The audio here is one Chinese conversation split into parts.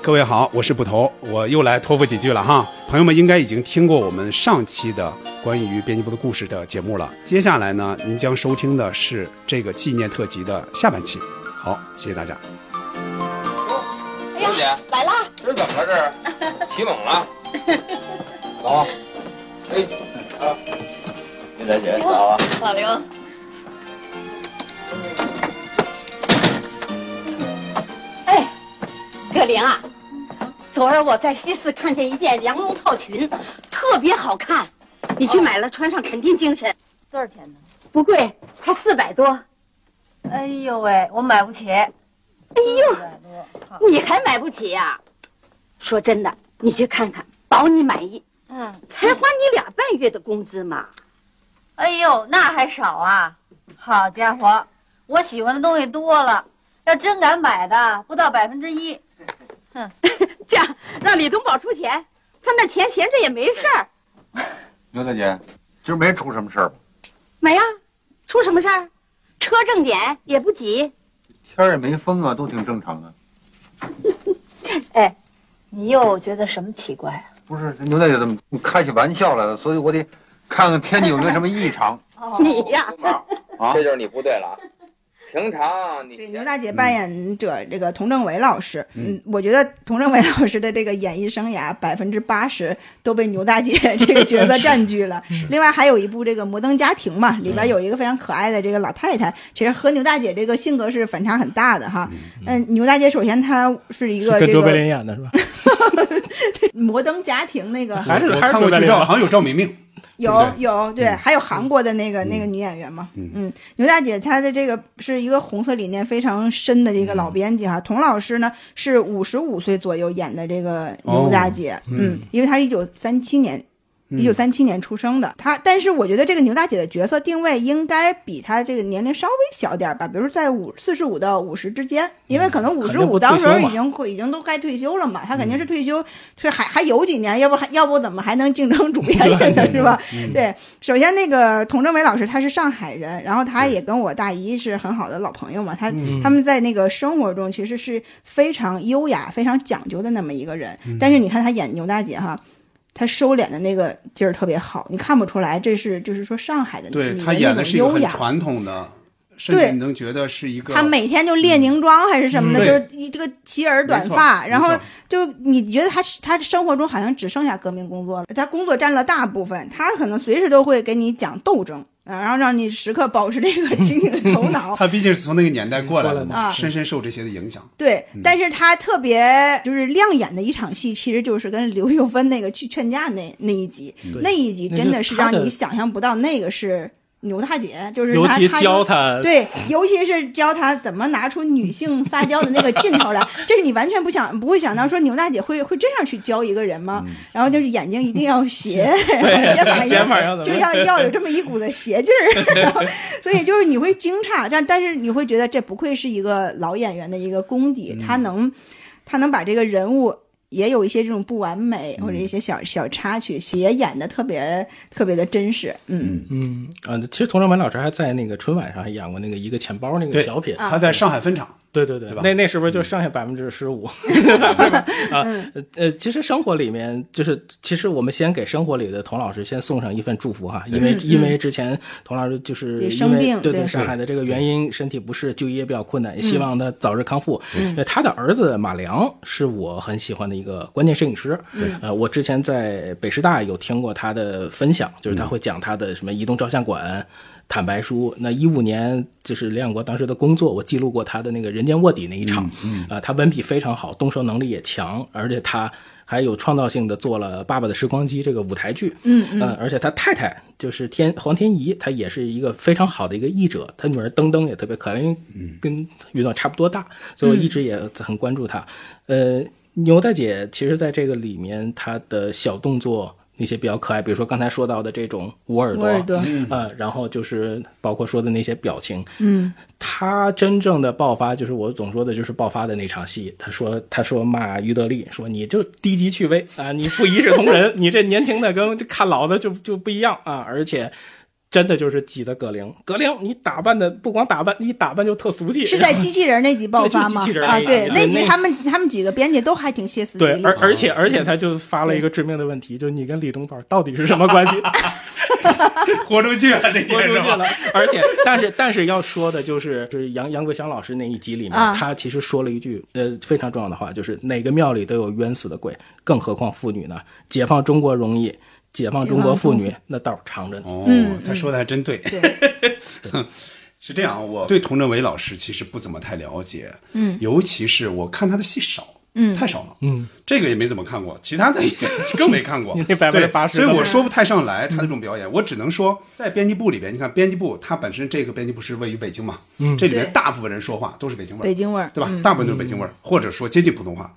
哎，各位好，我是捕头，我又来托付几句了哈。朋友们应该已经听过我们上期的关于编辑部的故事的节目了。接下来呢，您将收听的是这个纪念特辑的下半期。好，谢谢大家。哎呀，来啦！这是怎么了？这是起猛了？老王，哎，啊，牛大姐早啊！老刘，哎，葛玲啊，昨儿我在西四看见一件羊绒套裙，特别好看，你去买了穿上肯定精神。多少钱呢？不贵，才四百多。哎呦喂，我买不起。哎哎呦，多，你还买不起呀、说真的，你去看看，保你满意。嗯，才花你俩半月的工资嘛。哎呦，那还少啊！好家伙，我喜欢的东西多了，要真敢买的，不到百分之一。这样让李东宝出钱，他那钱闲着也没事儿。牛大姐，今儿没出什么事儿吧？没啊，出什么事儿？车正点也不挤。天儿也没风啊，都挺正常的。哎，你又觉得什么奇怪啊？不是，牛大姐怎么开起玩笑来了？所以我得看看天气有没有什么异常 你呀，啊这。就是你不对了啊！平常你对，牛大姐扮演者这个童政伟老师，嗯，我觉得童政伟老师的这个演艺生涯百分之八十都被牛大姐 这个角色占据了。另外还有一部这个《摩登家庭》嘛，里边有一个非常可爱的这个老太太，其实和牛大姐这个性格是反差很大的哈。嗯，牛大姐首先她是一个这个演的是吧？摩登家庭那个还是我还是看过剧照，好像有赵敏敏。有有对，还有韩国的那个那个女演员嘛，嗯，牛大姐她的这个是一个红色理念非常深的这个老编辑哈，童老师呢是五十五岁左右演的这个牛大姐，嗯，因为她是一九三七年。一九三七年出生的。她，但是我觉得这个牛大姐的角色定位应该比她这个年龄稍微小点儿吧，比如在五四十五到五十之间，因为可能五十五当时已经已经都该退休了嘛，她肯定是退休，退还还有几年，要不还要不怎么还能竞争主编 着呢，是吧？对，首先那个童正伟老师他是上海人，然后他也跟我大姨是很好的老朋友嘛，他、他们在那个生活中其实是非常优雅、非常讲究的那么一个人。但是你看他演牛大姐哈。他收敛的那个劲儿特别好，你看不出来这是就是说上海的对他演的是。很传统的，甚至对你能觉得是一个他每天就列宁装还是什么的，嗯就是一这个齐耳短发，然后就你觉得他他生活中好像只剩下革命工作了，他工作占了大部分，他可能随时都会给你讲斗争啊，然后让你时刻保持这个清醒的头脑。他毕竟是从那个年代过来的啊嘛，深深受这些的影响。对，嗯。但是他特别就是亮眼的一场戏，其实就是跟刘秀芬那个去劝架那那一集，那一集真的是让你想象不到那个是牛大姐，就是尤其教他对，尤其是教他怎么拿出女性撒娇的那个劲头来，这是你完全不想不会想到说牛大姐会会这样去教一个人吗？然后就是眼睛一定要斜，然后肩膀肩膀要就要要有这么一股子邪劲儿，所以就是你会惊诧，但但是你会觉得这不愧是一个老演员的一个功底，他能他能把这个人物。也有一些这种不完美或者一些小小插曲，也演的特别特别的真实，嗯，嗯。啊，其实童正文老师还在那个春晚上还演过那个一个钱包那个小品，啊。他在上海分场，对对对，对那那是不是就剩下百分之十五？啊，嗯。呃呃，其实生活里面就是，其实我们先给生活里的童老师先送上一份祝福哈，因为因为之前童老师就是也因为对对上海的这个原因，身体不适，就业比较困难，也希望他早日康复。呃他的儿子马良是我很喜欢的一个关键摄影师，呃，我之前在北师大有听过他的分享，就是他会讲他的什么移动照相馆。坦白书，那一五年就是李想国当时的工作，我记录过他的那个人间卧底那一场，啊、他文笔非常好，动手能力也强，而且他还有创造性的做了《爸爸的时光机》这个舞台剧，嗯嗯、而且他太太就是天黄天怡，她也是一个非常好的一个译者，他女儿登登也特别可爱，因为跟于总差不多大，所以我一直也很关注她。呃，牛大姐其实在这个里面，她的小动作。那些比较可爱，比如说刚才说到的这种捂耳朵，捂耳朵呃，然后就是包括说的那些表情，嗯，他真正的爆发就是我总说的就是爆发的那场戏。他说，他说骂于德利，说你就低级趣味啊，你不一视同仁，你这年轻的跟看老的就就不一样啊，而且。真的就是挤的葛玲。葛玲，你打扮的不光打扮，你打扮就特俗气。是在机器人那集爆发吗？啊，对，那集他们他们几个编辑都还挺歇斯底里。对，而而且而且他就发了一个致命的问题，就是你跟李东宝到底是什么关系？豁出去了，这豁出去了。而且，但是但是要说的就是，就是杨杨国祥老师那一集里面，他其实说了一句呃非常重要的话，就是哪个庙里都有冤死的鬼，更何况妇女呢？解放中国容易。解放中国妇女那道长着呢。哦，他说的还真 对。是这样，我对佟振伟老师其实不怎么太了解。嗯，尤其是我看他的戏少，嗯，太少了。嗯，这个也没怎么看过，其他的也 更没看过。那百分之八十，所以我说不太上来他的这种表演。我只能说，在编辑部里边，你看编辑部，它本身这个编辑部是位于北京嘛，嗯，这里面大部分人说话都是北京味儿，北京味儿，对吧？大部分都是北京味儿，或者说接近普通话。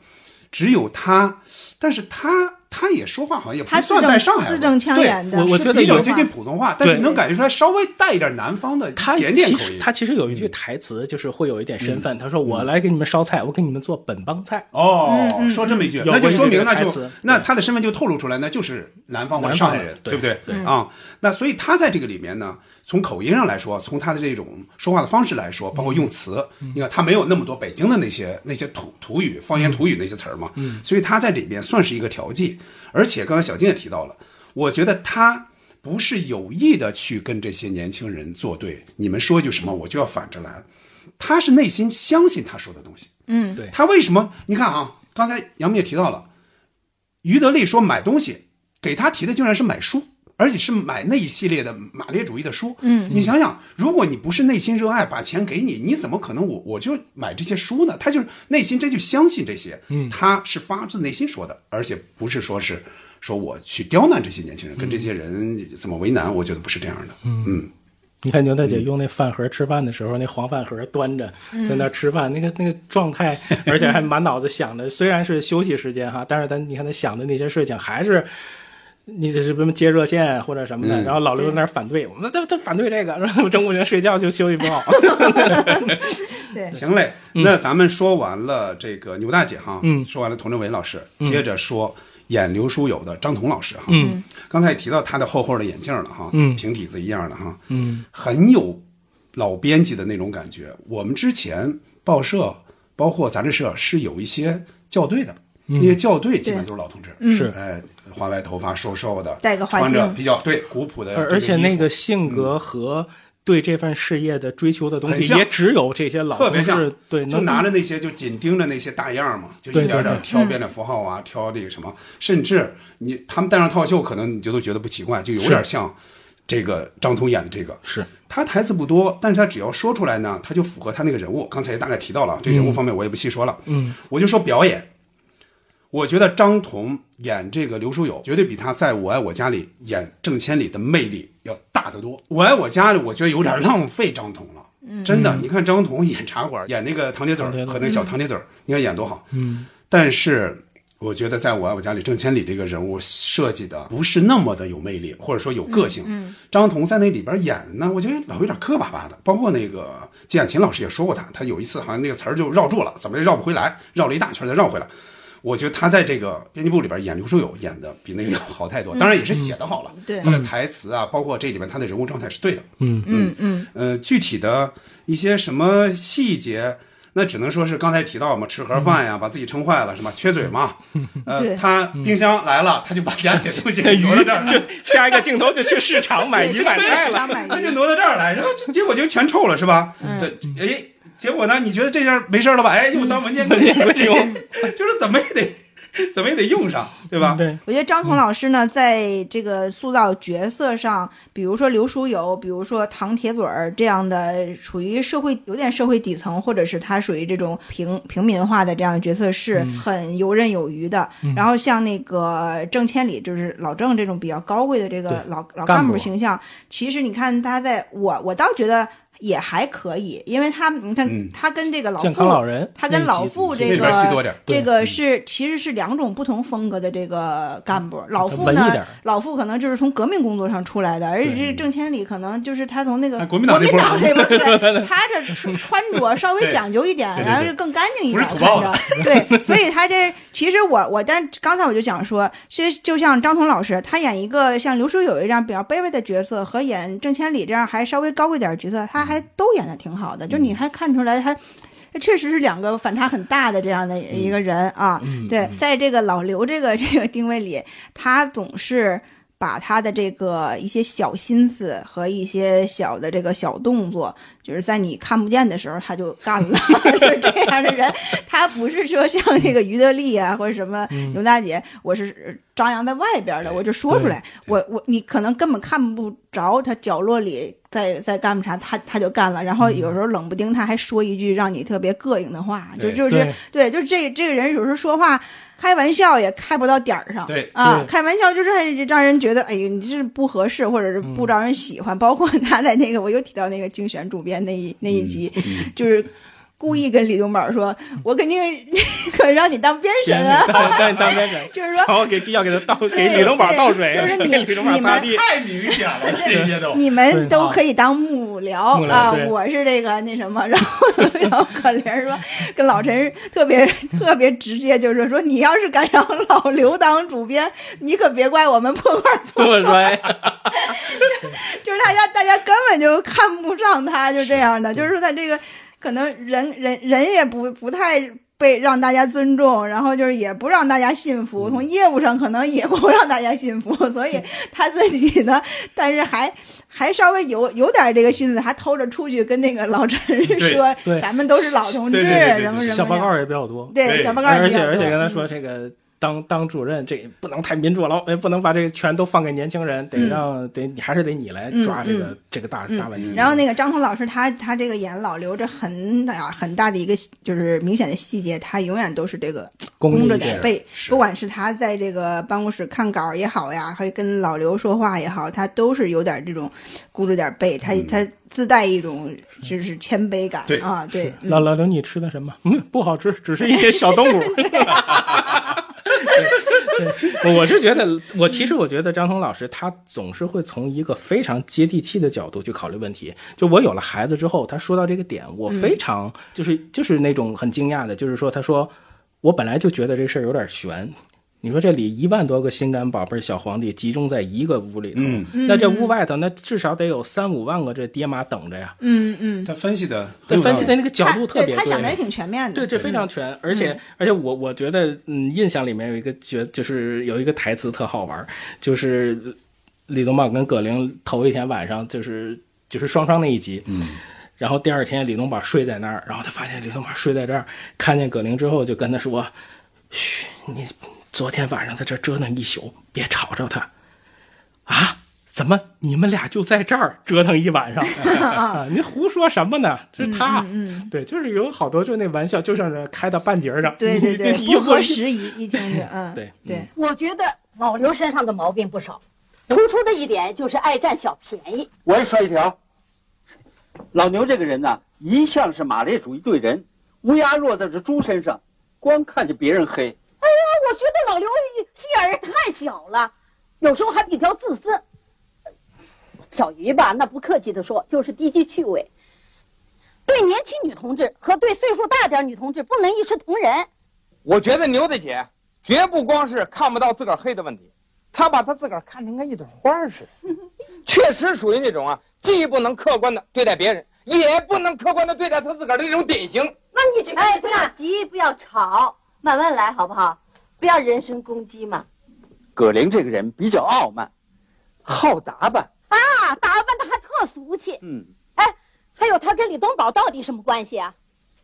只有他，但是他。他也说话好像也不算带上海字正腔圆的，我我觉得比较接近普通话，但是能感觉出来稍微带一点南方的点点口音。他其实有一句台词，就是会有一点身份。他说：“我来给你们烧菜，我给你们做本帮菜。”哦，说这么一句，那就说明那就那他的身份就透露出来，那就是南方或上海人，对不对？啊，那所以他在这个里面呢。从口音上来说，从他的这种说话的方式来说，包括用词，你看他没有那么多北京的那些那些土土语、方言土语那些词儿嘛，所以他在里边算是一个调剂。而且刚才小金也提到了，我觉得他不是有意的去跟这些年轻人作对，你们说一句什么我就要反着来，他是内心相信他说的东西。嗯，对。他为什么？你看啊，刚才杨幂也提到了，于德利说买东西给他提的竟然是买书。而且是买那一系列的马列主义的书，嗯，你想想，如果你不是内心热爱，把钱给你，你怎么可能我我就买这些书呢？他就是内心真就相信这些，嗯，他是发自内心说的，而且不是说是说我去刁难这些年轻人，跟这些人怎么为难，我觉得不是这样的，嗯，你看牛大姐用那饭盒吃饭的时候，那黄饭盒端着在那吃饭，那个那个状态，而且还满脑子想着，虽然是休息时间哈，但是他你看他想的那些事情还是。你这是什么接热线或者什么的？然后老刘在那儿反对，我们他他反对这个，然后郑国军睡觉就休息不好。对，行嘞，那咱们说完了这个牛大姐哈，嗯，说完了佟振伟老师，接着说演刘书友的张彤老师哈，嗯，刚才也提到他的厚厚的眼镜了哈，嗯，平底子一样的哈，嗯，很有老编辑的那种感觉。我们之前报社包括杂志社是有一些校对的。那些校对基本都是老同志，是。哎，花白头发，瘦瘦的，戴个花镜，穿着比较对古朴的，而且那个性格和对这份事业的追求的东西，也只有这些老特别像，对，就拿着那些就紧盯着那些大样嘛，就一点点挑变脸符号啊，挑这个什么，甚至你他们戴上套袖，可能你就都觉得不奇怪，就有点像这个张彤演的这个，是。他台词不多，但是他只要说出来呢，他就符合他那个人物。刚才也大概提到了，这人物方面我也不细说了，嗯，我就说表演。我觉得张彤演这个刘书友，绝对比他在我爱我家里演郑千里的魅力要大得多。我爱我家里，我觉得有点浪费张彤了，真的。你看张彤演茶馆，演那个糖铁嘴和那个小糖铁嘴，你看演多好。嗯。但是我觉得在我爱我家里，郑千里这个人物设计的不是那么的有魅力，或者说有个性。嗯。张彤在那里边演呢，我觉得老有点磕巴巴的。包括那个金雅琴老师也说过他，他有一次好像那个词儿就绕住了，怎么也绕不回来，绕了一大圈再绕回来。我觉得他在这个编辑部里边演刘书友演的比那个要好太多，当然也是写的好了。对，他的台词啊，包括这里面他的人物状态是对的。嗯嗯嗯。呃，具体的一些什么细节，那只能说是刚才提到嘛，吃盒饭呀，把自己撑坏了是吧？缺嘴嘛。呃，他冰箱来了，他就把家里的东西给挪到这儿，就下一个镜头就去市场买鱼买菜了，那就挪到这儿来，然后结果就全臭了是吧？这哎。结果呢？你觉得这样没事了吧？哎，又当文件文件用，就是怎么也得，怎么也得用上，对吧？对。我觉得张彤老师呢，在这个塑造角色上，比如说刘书友，比如说唐铁嘴儿这样的，属于社会有点社会底层，或者是他属于这种平平民化的这样的角色，是很游刃有余的。然后像那个郑千里，就是老郑这种比较高贵的这个老老干部形象，其实你看他在我我倒觉得。也还可以，因为他你看他跟这个老健康老人，他跟老傅这个这个是其实是两种不同风格的这个干部。老傅呢，老傅可能就是从革命工作上出来的，而且这郑千里可能就是他从那个国民党那边出来，他这穿着稍微讲究一点，然后就更干净一点看着。对，所以他这其实我我但刚才我就讲说，其实就像张彤老师，他演一个像刘书友这样比较卑微的角色，和演郑千里这样还稍微高贵点的角色，他还都演的挺好的。就你还看出来他。他确实是两个反差很大的这样的一个人啊，对，在这个老刘这个这个定位里，他总是把他的这个一些小心思和一些小的这个小动作。就是在你看不见的时候，他就干了，就是这样的人。他不是说像那个于德利啊，或者什么牛大姐，我是张扬在外边的，我就说出来。我我你可能根本看不着他角落里在在干啥，他他就干了。然后有时候冷不丁他还说一句让你特别膈应的话，就就是对，就是这这个人有时候说话开玩笑也开不到点儿上。对啊，开玩笑就是让人觉得哎呀，你这不合适，或者是不招人喜欢。包括他在那个，我又提到那个竞选主编。那一那一集，就是故意跟李东宝说：“我肯定 可让你当编审啊，让你当编审。”就是说，然后给要给他倒给李东宝倒水，就是你 你们太明显了，这些都。你们都可以当幕僚啊，我是这个那什么，然后然后可怜说跟老陈特别特别直接，就是说你要是敢让老刘当主编，你可别怪我们破罐破摔。就是大家大家根本就看不上他，就这样的，就是说他这个可能人人人也不不太被让大家尊重，然后就是也不让大家信服，从业务上可能也不让大家信服，所以他自己呢，但是还还稍微有有点这个心思，还偷着出去跟那个老陈说，咱们都是老同志，什么什么小报告也比较多，对小报告，而且而且刚才说这个。当当主任，这不能太民主了，哎不能把这个权都放给年轻人，得让得你还是得你来抓这个这个大大问题。然后那个张彤老师，他他这个演老刘，这很大很大的一个就是明显的细节，他永远都是这个弓着点背，不管是他在这个办公室看稿也好呀，还跟老刘说话也好，他都是有点这种弓着点背，他他自带一种就是谦卑感啊。对，老老刘，你吃的什么？嗯，不好吃，只是一些小动物。我是觉得，我其实我觉得张彤老师他总是会从一个非常接地气的角度去考虑问题。就我有了孩子之后，他说到这个点，我非常就是就是那种很惊讶的，就是说，他说我本来就觉得这事儿有点悬。你说这里一万多个心肝宝贝小皇帝集中在一个屋里头，那这屋外头那至少得有三五万个这爹妈等着呀。嗯嗯，他分析的，他分析的那个角度特别对，他想的也挺全面的。对，这非常全，而且而且我我觉得，嗯，印象里面有一个觉，就是有一个台词特好玩，就是李东宝跟葛玲头一天晚上就是就是双双那一集，嗯，然后第二天李东宝睡在那儿，然后他发现李东宝睡在这儿，看见葛玲之后就跟他说：“嘘，你。”昨天晚上在这折腾一宿，别吵着他，啊？怎么你们俩就在这儿折腾一晚上？啊，您胡说什么呢？是他，嗯对，就是有好多就那玩笑，就像是开到半截上，对对对，不合时宜，一听着，嗯，对对。我觉得老刘身上的毛病不少，突出的一点就是爱占小便宜。我也说一条，老牛这个人呢，一向是马列主义对人，乌鸦落在这猪身上，光看见别人黑。哎呀，我觉得老刘心眼儿太小了，有时候还比较自私。小鱼吧，那不客气的说，就是低级趣味。对年轻女同志和对岁数大点女同志不能一视同仁。我觉得牛大姐绝不光是看不到自个儿黑的问题，她把她自个儿看成跟一朵花似的，确实属于那种啊，既不能客观的对待别人，也不能客观的对待她自个儿的那种典型。那你这哎，不要急，不要吵。慢慢来，好不好？不要人身攻击嘛。葛玲这个人比较傲慢，好打扮啊，打扮的还特俗气。嗯，哎，还有他跟李东宝到底什么关系啊？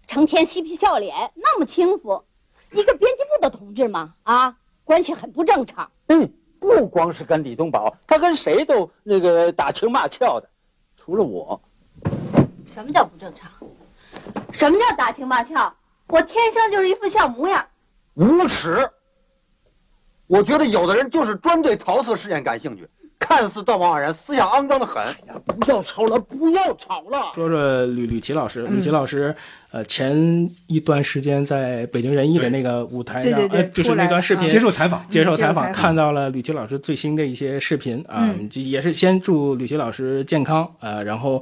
成天嬉皮笑脸，那么轻浮，一个编辑部的同志嘛，啊，关系很不正常。嗯，不光是跟李东宝，他跟谁都那个打情骂俏的，除了我。什么叫不正常？什么叫打情骂俏？我天生就是一副笑模样，无耻！我觉得有的人就是专对桃色事件感兴趣，看似道貌岸然，思想肮脏的很。哎呀，不要吵了，不要吵了。说说吕吕琦老师，吕琦老师，呃，前一段时间在北京人艺的那个舞台上，呃，就是那段视频接受采访，接受采访，看到了吕琦老师最新的一些视频啊，也是先祝吕琦老师健康啊，然后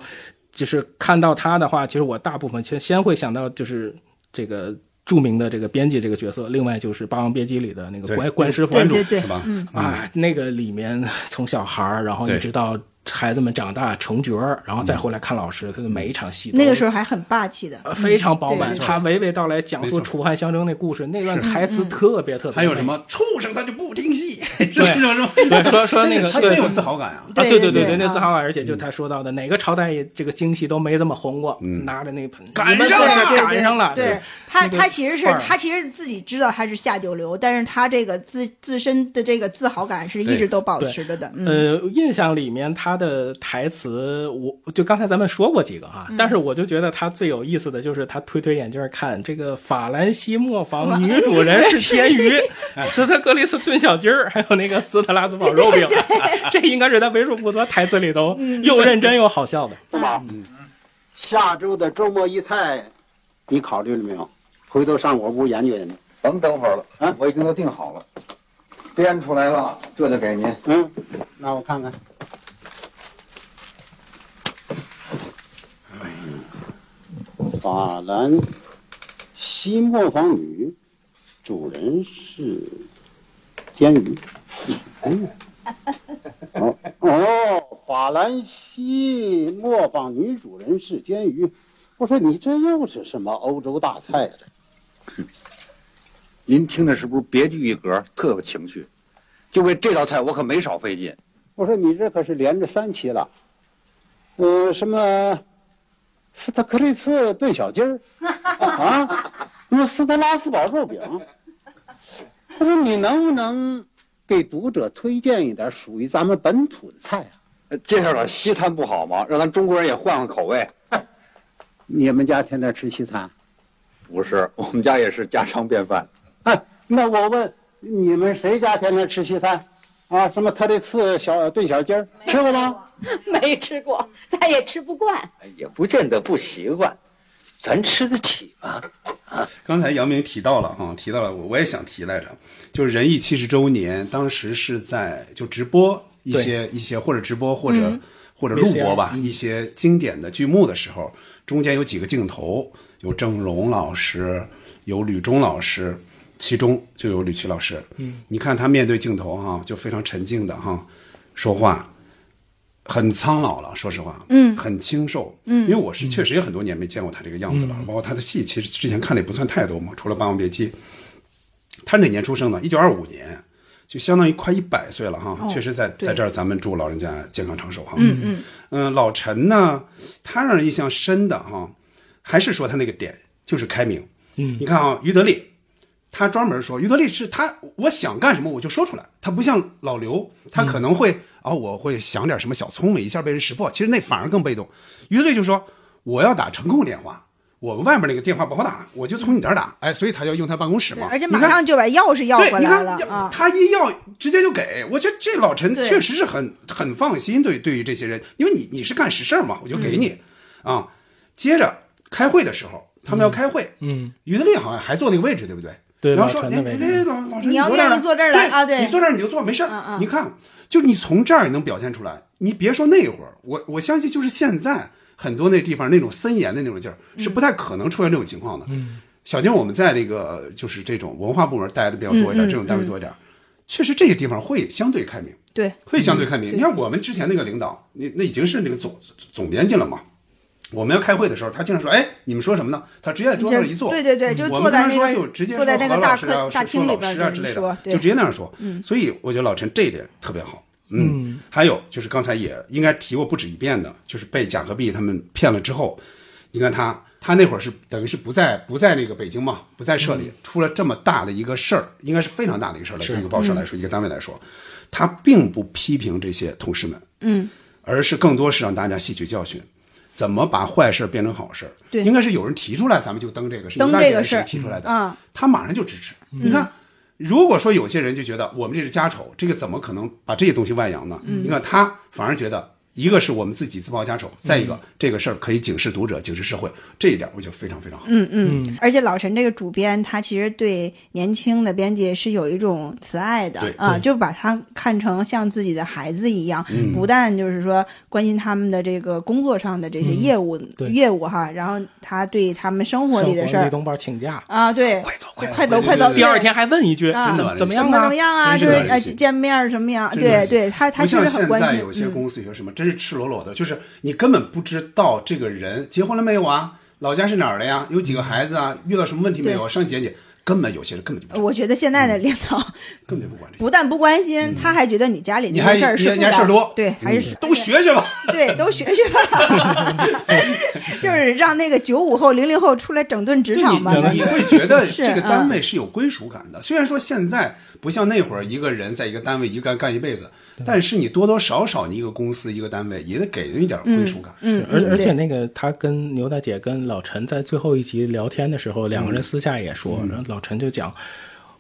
就是看到他的话，其实我大部分先先会想到就是。这个著名的这个编辑这个角色，另外就是《霸王别姬》里的那个关关师傅对对对。是吧？嗯。啊，那个里面从小孩儿，然后一直到孩子们长大成角儿，然后再回来看老师，他的每一场戏那个时候还很霸气的，呃非常饱满，他娓娓道来讲述楚汉相争那故事，那段台词特别特别。还有什么畜生他就不听戏，对是吧？对，说说那个 他真有自豪感啊！啊，对对对，对那自豪感，而且就他说到的，哪个朝代这个京戏都没这么红过，嗯拿着那盆，赶上了赶上了，对他，他其实是他其实自己知道他是下九流，但是他这个自自身的这个自豪感是一直都保持着的。嗯，呃，印象里面他的台词，我就刚才咱们说过几个哈，但是我就觉得他最有意思的就是他推推眼镜看这个法兰西磨坊女主人是煎鱼，斯特格里斯炖小鸡儿，还有那个斯特拉斯堡肉饼，这应该是他为数不多台词里头又认真又好笑的。对吧，下周的周末一菜，你考虑了没有？回头上我屋研究研究。甭等会儿了，啊我已经都定好了，编出来了，这就给您。嗯，那我看看。法兰西磨坊女，主人是煎鱼。哦哦，法兰西磨坊女主人是煎鱼。我说你这又是什么欧洲大菜了？您听着是不是别具一格，特有情趣？就为这道菜，我可没少费劲。我说你这可是连着三期了，呃，什么斯特克利茨炖小鸡儿 啊，什么斯特拉斯堡肉饼。我说你能不能给读者推荐一点属于咱们本土的菜啊？呃介绍点西餐不好吗？让咱中国人也换换口味。你们家天天吃西餐？不是，我们家也是家常便饭。哎，那我问你们谁家天天吃西餐？啊，什么特利茨小炖小鸡儿吃过吗？没吃过，咱也吃不惯。哎也不见得不习惯，咱吃得起吗？刚才杨明提到了哈，提到了我我也想提来着，就是仁义七十周年，当时是在就直播一些一些或者直播或者、或者录播吧，一些经典的剧目的时候，中间有几个镜头，有郑荣老师，有吕中老师，其中就有吕琦老师。嗯，你看他面对镜头哈，就非常沉静的哈说话。很苍老了，说实话，嗯很清瘦，嗯，因为我是确实也很多年没见过他这个样子了，包括他的戏，其实之前看的也不算太多嘛，除了《霸王别姬》。他是哪年出生的？一九二五年，就相当于快一百岁了哈。哦确实在在这儿，咱们祝老人家健康长寿哈。嗯嗯嗯，老陈呢，他让人印象深的哈，还是说他那个点就是开明。嗯你看啊，于德利，他专门说，于德利是他我想干什么我就说出来，他不像老刘，他可能会啊、我会想点什么小聪明，一下被人识破，其实那反而更被动。于德利就说我要打程控电话。我们外面那个电话不好打，我就从你这儿打，哎，所以他要用他办公室，嘛。而且马上就把钥匙要对，回来了啊。他一要直接就给，我觉得这老陈确实是很很放心对对于这些人，因为你你是干实事嘛，我就给你、啊。接着开会的时候，他们要开会，嗯，于德利好像还坐那个位置，对不对？对然后说，哎老老老陈，你要愿意坐这儿来啊对你坐这儿你就坐，没事儿。嗯嗯你看，就是你从这儿也能表现出来。你别说那会儿，我我相信就是现在很多那地方那种森严的那种劲儿，是不太可能出现这种情况的。嗯，小静，我们在那个就是这种文化部门待的比较多一点，这种单位多一点，确实这些地方会相对开明，对，会相对开明。你看我们之前那个领导，那那已经是那个总总编辑了嘛。我们要开会的时候，他经常说：“哎，你们说什么呢？”他直接在桌子上一坐，对对对，就我坐在那个就直接坐在那个大客厅里边之类的，就直接那样说。嗯所以我觉得老陈这一点特别好。嗯，还有就是刚才也应该提过不止一遍的，就是被贾和碧他们骗了之后，你看他他那会儿是等于是不在不在那个北京嘛，不在社里，出了这么大的一个事儿，应该是非常大的一个事儿了，对一个报社来说，一个单位来说，他并不批评这些同事们，嗯，而是更多是让大家吸取教训。怎么把坏事变成好事？对应该是有人提出来，咱们就登这个，是登这个事儿提出来的，嗯他马上就支持。你看，如果说有些人就觉得我们这是家丑，这个怎么可能把这些东西外扬呢？你看他反而觉得一个是我们自己自报家丑，再一个这个事儿可以警示读者、警示社会，这一点我觉得非常非常好。嗯嗯，而且老陈这个主编，他其实对年轻的编辑是有一种慈爱的对啊，就把他看成像自己的孩子一样，嗯不但就是说关心他们的这个工作上的这些业务、对业务哈，然后他对他们生活里的事儿东宝请假，啊，对，快走快走快走快走，对对对第二天还问一句，啊怎么怎么样怎么怎啊么？样啊？真就是是呃见面儿什么样？对对，他他不确实很关心。嗯有些公司有什么真是赤裸裸的，就是你根本不知道这个人结婚了没有啊，老家是哪儿的呀，有几个孩子啊，遇到什么问题没有啊，上去检检，根本有些人根本就不我觉得现在的领导 根本就不管这些。不但不关心，他还觉得你家里这你还事儿是你负担你还事儿多对，还是都学学吧。对，都学学吧，就是让那个九五后、零零后出来整顿职场吧。你你会觉得 这个单嗯位是有归属感的。虽然说现在不像那会儿一个人在一个单位一干干一辈子，但是你多多少少你一个公司一个单位也得给人一点归属感。嗯，而而且那个他跟牛大姐跟老陈在最后一集聊天的时候，两个人私下也说，然后老陈就讲，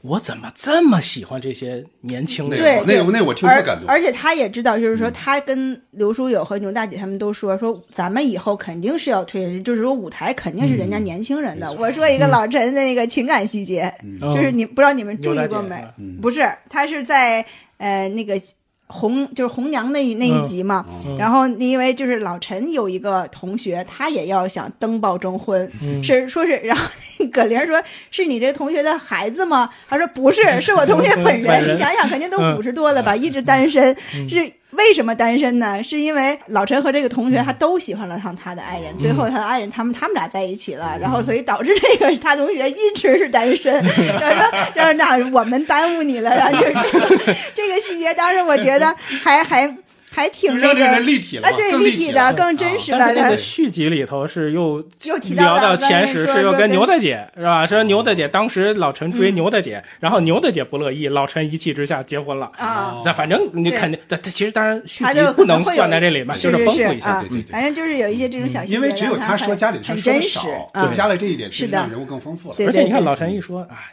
我怎么这么喜欢这些年轻人？对，那那我听而特感动而且他也知道，就是嗯说，他跟刘书友和牛大姐他们都说，说咱们以后肯定是要推，就是说舞台肯定是人家年轻人的。我说一个老陈的那个情感细节，嗯就是你不知道你们注意过没？不是，他是在呃那个。红就是红娘那一那一集嘛，然后因为就是老陈有一个同学，他也要想登报征婚，是说是，然后葛玲说是你这同学的孩子吗？他说不是，是我同学本本人。你想想，肯定都嗯。五十多了吧，一直单身，是为什么单身呢？是因为老陈和这个同学他都喜欢了上他的爱人，最后他的爱人他们他们俩在一起了，然后所以导致这个他同学一直是单身，然后说然后那我们耽误你了，然后就是这个这个细节，当时我觉得还还还挺那个让这个人立体了啊，嘛对更立体的，更真实了的但是那个。续集里头是又又提到聊到前十，是又跟牛大姐是吧？说牛大姐当时老陈追牛大姐，然后牛大姐不乐意，老陈一气之下结婚了。啊，那反正你肯定，这这其实当然续集不能算在这里面，就是丰富一下。啊对对对反正就是有一些这种小细节，因为只有他说家里的事儿说的少很真实，就啊。加了这一点，其是的人物更丰富了。而且你看老陈一说，啊，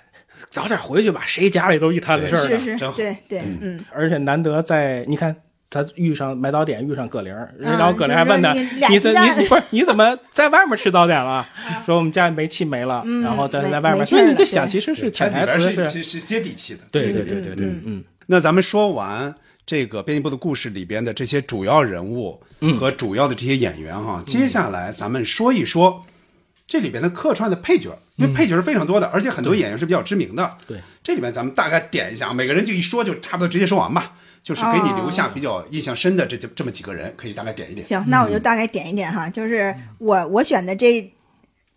早点回去吧，谁家里都一摊子事儿呢。是是真，好对对，嗯，而且难得在你看。他遇上买早点，遇上葛玲然后葛玲儿还问他：“就是说你怎你不是你怎么在外面吃早点了？” 说我们家煤气没了，嗯然后在在外面。所以你就想，其实是潜台词是是接地气的。对对对对对，嗯，那咱们说完这个编辑部的故事里边的这些主要人物和主要的这些演员哈，接下来咱们说一说这里边的客串的配角，因为配角是非常多的，而且很多演员是比较知名的。对，这里面咱们大概点一下，每个人就一说，就差不多直接说完吧，就是给你留下比较印象深的这这这么几个人，可以大概点一点。行，那我就大概点一点哈，就是我我选的这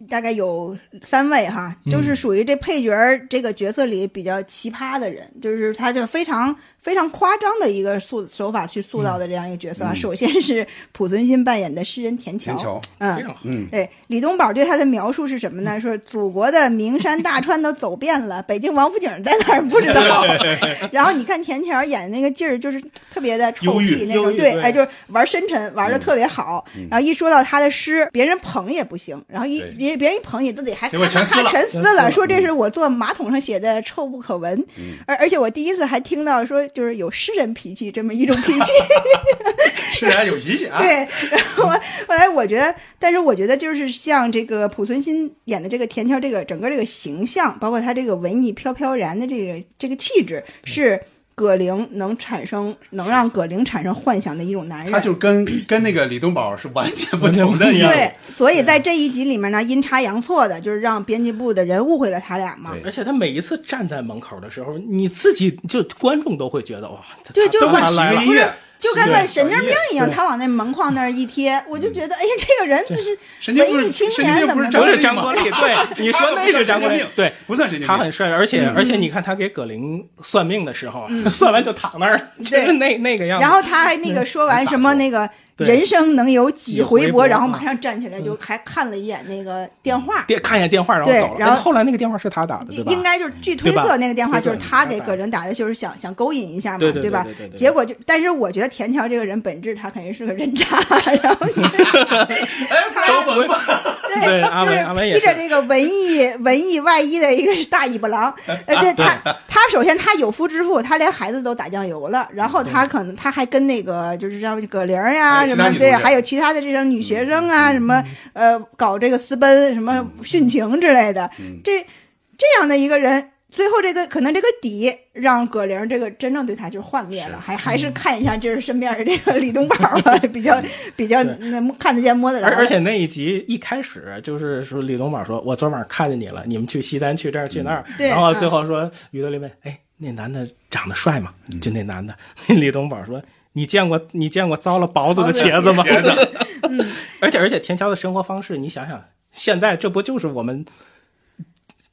大概有三位哈，就是属于这配角儿这个角色里比较奇葩的人，就是他就非常非常夸张的一个塑手法去塑造的这样一个角色啊。首先是濮存昕扮演的诗人田乔，嗯非，常好。嗯，对，李东宝对他的描述是什么呢？说祖国的名山大川都走遍了，北京王府井在哪儿不知道。然后你看田乔演的那个劲儿，就是特别的臭屁那种，对，哎，就是玩深沉，玩的特别好。然后一说到他的诗，别人捧也不行，然后一对别别人一捧也都得还咔咔咔全撕了全撕了，说这是我坐马桶上写的，臭不可闻。而而且我第一次还听到说，就是有诗人脾气这么一种脾气。诗人，有脾气啊。对，然后后来我觉得，但是我觉得就是像这个濮存昕演的这个田桥，这个整个这个形象，包括他这个文艺飘飘然的这个这个气质，是葛玲能产生能让葛玲产生幻想的一种男人。他就跟跟那个李东宝是完全不同的一样。对，所以在这一集里面呢，阴差阳错的，就是让编辑部的人误会了他俩嘛。对而且他每一次站在门口的时候，你自己就观众都会觉得哇，他就会他来了起个音乐，就跟个神经病一样，他往那门框那儿一贴，我就觉得，哎呀，这个人就是文艺青年，怎么着不是张国立对，你说那是张国立，对，不算神经病，他很帅，而且、而且你看他给葛玲算命的时候，啊，算完就躺那儿，就是那那个样子。然后他还那个说完什么那个对人生能有几回搏搏，然后马上站起来就还看了一眼那个电话。电看一眼电话，然后对走了。然后后来那个电话是他打的，对吧？应该就是据推测，那个电话就是他给葛玲打的，就是想想勾引一下嘛，对吧结果就，但是我觉得田乔这个人本质他肯定是个人渣，然后你。对阿文阿文也是就是披着这个文艺文艺外衣的一个大尾巴狼。呃，对他他首先他有夫之妇，他连孩子都打酱油了，然后他可能他还跟那个就是让葛玲呀，什么对，还有其他的这种女学生啊，什么呃搞这个私奔、什么殉情之类的，嗯这这样的一个人。最后，这个可能这个底让葛玲这个真正对他就幻灭了，还还是看一下就是身边的这个李东宝吧，比较比较能看得见摸得着。而而且那一集一开始就是说李东宝说：“我昨晚看见你了，你们去西单去这儿去那儿。对然后最后说于德林问：“哎，那男的长得帅吗？”就那男的，那李东宝说：“你见过你见过糟了雹子的茄子吗？”而且 而且田乔的生活方式，你想想，现在这不就是我们。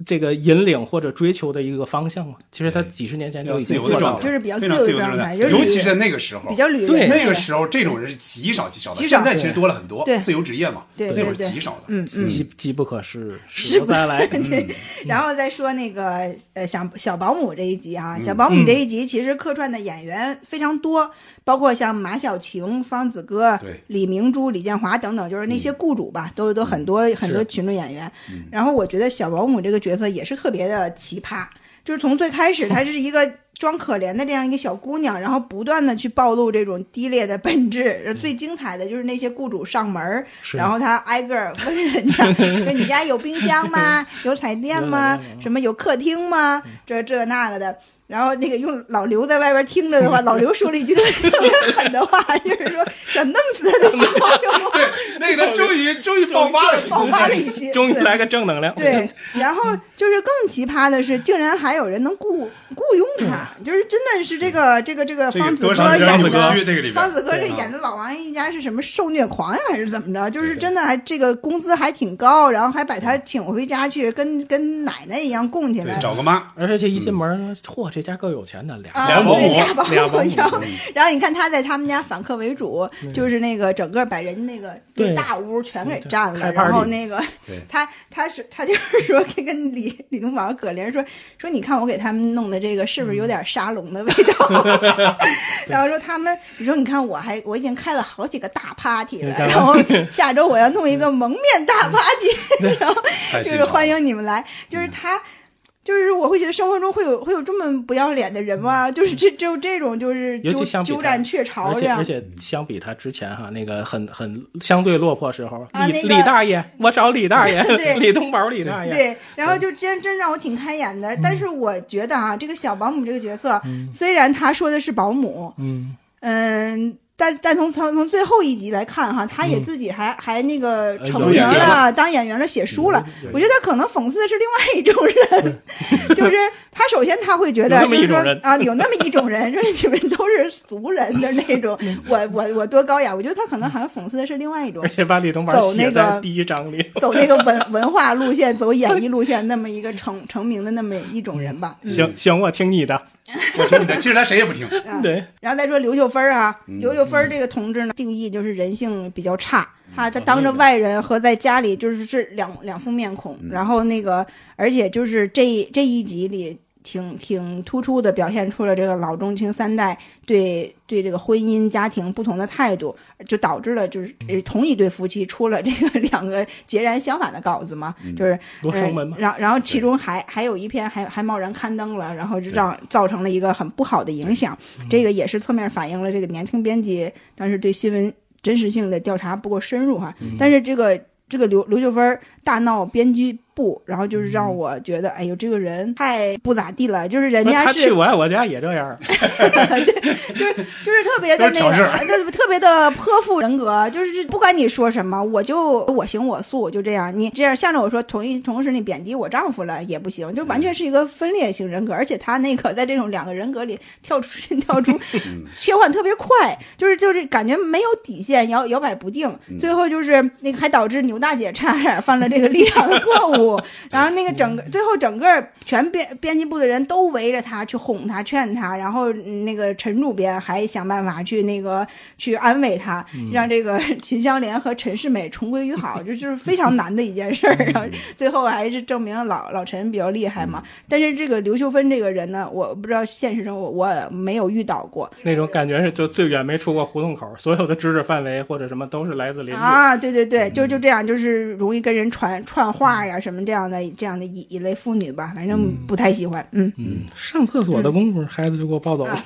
这个引领或者追求的一个方向吗，其实他几十年前就已经自由的状态，做到了。就是比较非常自由的状态，自由的状态尤其是在那个时候，比较旅对那个时候，这种人是极少极少的。现在其实多了很多，对自由职业嘛，对那会儿极少的。嗯嗯。机机不可失，失不再来。对，然后再说那个呃，小小保姆这一集啊，小保姆这一集其实客串的演员非常多，包括像马小晴、方子哥、李明珠、李建华等等，就是那些雇主吧，都都很多很多群众演员。然后我觉得小保姆这个角色也是特别的奇葩，就是从最开始她是一个。装可怜的这样一个小姑娘，然后不断的去暴露这种低劣的本质。最精彩的就是那些雇主上门儿，然后他挨个儿问人家 说：“你家有冰箱吗？有彩电吗？什么有客厅吗？这这那个的。”然后那个用老刘在外边听着的话，老刘说了一句特别狠的话，就是说想弄死他的小朋友，对，那个终于终于爆发了，爆发了一些，对终于来个正能量。对，然后就是更奇葩的是，竟然还有人能雇雇佣他，就是真的是这个这个这个方子哥演的。方子哥这演的老王一家是什么受虐狂呀，还是怎么着？就是真的还这个工资还挺高，然后还把他请回家去，跟跟奶奶一样供起来，。找个妈，而且一进门，嚯，这家够有钱的，俩啊，俩保姆对俩保，俩保姆，然后然后你看他在他们家反客为主，就是那个整个把人那个那大屋全给占了，然后那个他他是他就是说跟跟李 李东宝葛玲说说你看我给他们弄的这个是不是有点沙龙的味道？然后说他们你说你看我还我已经开了好几个大 party 了，然后下周我要弄一个蒙面大 party，然后就是欢迎你们来，就是他。就是我会觉得生活中会有会有这么不要脸的人吗？就是这只有这种就是尤其鸠相比他鸠占鹊巢这样而且而。且相比他之前哈那个很很相对落魄时候，李啊那个李大爷，我找李大爷 对，李东宝李大爷，对，然后就真真让我挺开眼的。但是我觉得啊，这个小保姆这个角色，虽然他说的是保姆，嗯，嗯，但但从从从最后一集来看哈，他也嗯自己还、还那个呃成名了，当演员了，写书了。对我觉得他可能讽刺的是另外一种人，就是他首先他会觉得有那么就是说一种人啊，有那么一种人，就是你们都是俗人的那种，我我我多高雅。我觉得他可能好像讽刺的是另外一种而且把李东宝走那写在个第一章里。走那个文 文化路线、走演艺路线那么一个成成名的那么一种人吧。嗯行行，我听你的。我听你的，其实他谁也不听。啊对，然后再说刘秀芬儿啊，嗯刘秀芬儿这个同志呢，定义就是人性比较差。他他当着外人和在家里就是是两两副面孔，嗯然后那个而且就是这这一集里挺挺突出的表现出了这个老中青三代对对这个婚姻家庭不同的态度，就导致了就是呃同一对夫妻出了这个 两个截然相反的稿子嘛，就是门嘛嗯。然后然后其中还还有一篇还还贸然刊登了，然后就让造成了一个很不好的影响。这个也是侧面反映了这个年轻编辑当时对新闻真实性的调查不够深入哈。但是这个这个刘刘秀芬儿大闹编辑部，然后就是让我觉得，哎呦，这个人太不咋地了，就是人不是他家是去我爱我家也这样，对就是就是特别的那个，对，特别的泼妇人格，就是不管你说什么，我就我行我素，我就这样。你这样向着我说，同意同时你贬低我丈夫了也不行，就完全是一个分裂型人格，而且他那个在这种两个人格里跳出跳出 切换特别快，就是就是感觉没有底线，摇摇摆不定，最后就是那个还导致牛大姐差点犯了这个立场的错误，然后那个整个最后整个全编编辑部的人都围着他去哄他劝他，然后嗯那个陈主编还想办法去那个去安慰他，让这个秦香莲和陈世美重归于好，这就是非常难的一件事儿。然后最后还是证明老老陈比较厉害嘛。但是这个刘秀芬这个人呢，我不知道现实中我我没有遇到过那种感觉是就最远没出过胡同口，所有的知识范围或者什么都是来自邻居。啊，对对对，就就这样，就是容易跟人传串话呀什么这样的这样的一一类妇女吧，反正不太喜欢。嗯，嗯，上厕所的功夫，孩子就给我抱走了。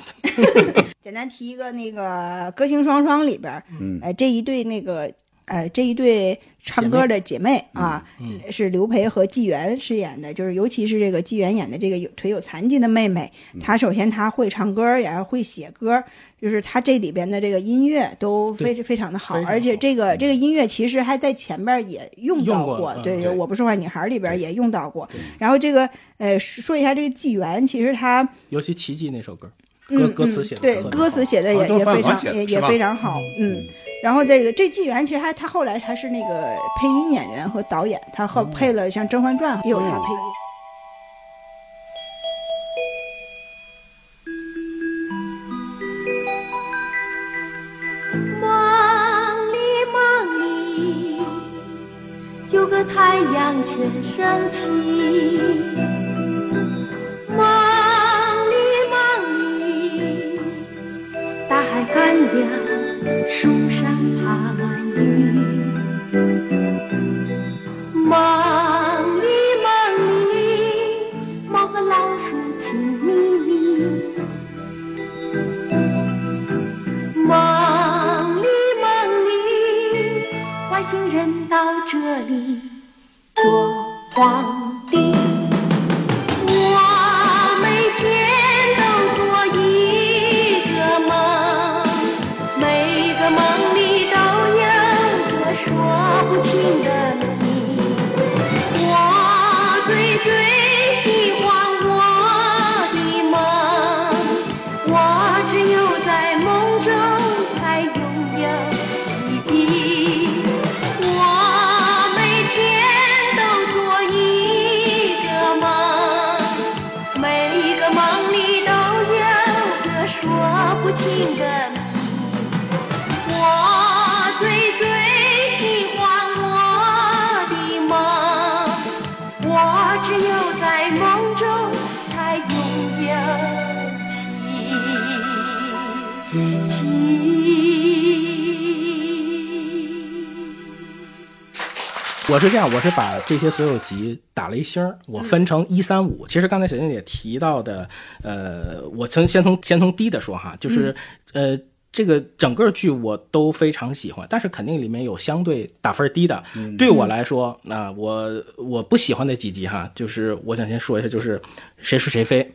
简单提一个那个《歌星双双》里边儿，嗯。呃，这一对那个呃这一对唱歌的姐妹啊，嗯。是刘培和纪元饰演的，就是尤其是这个纪元演的这个有腿有残疾的妹妹，她首先她会唱歌，也会写歌，就是她这里边的这个音乐都非非常的好，而且这个这个音乐其实还在前边也用到用过嗯对，对。我不是坏女孩里边也用到过。然后这个呃说一下这个纪元，其实他尤其《奇迹》那首歌，嗯歌歌词写的嗯对歌词写的也也非常也非常好，嗯。然后这个这纪元其实他他后来他是那个配音演员和导演，他后配了像《甄嬛传》也有他配音。梦里梦里，九个太阳全升起。梦里梦里，大海干了，树上爬满雨。梦里梦里，猫和老鼠亲密密。梦里梦里，外星人到这里做皇我是这样，我是把这些所有集打了一星儿，我分成一三五。其实刚才小静姐提到的，呃，我从先从先从低的说哈，就是、呃。这个整个剧我都非常喜欢，但是肯定里面有相对打分低的。对我来说，那、我我不喜欢的几集哈，就是我想先说一下，就是谁是谁非，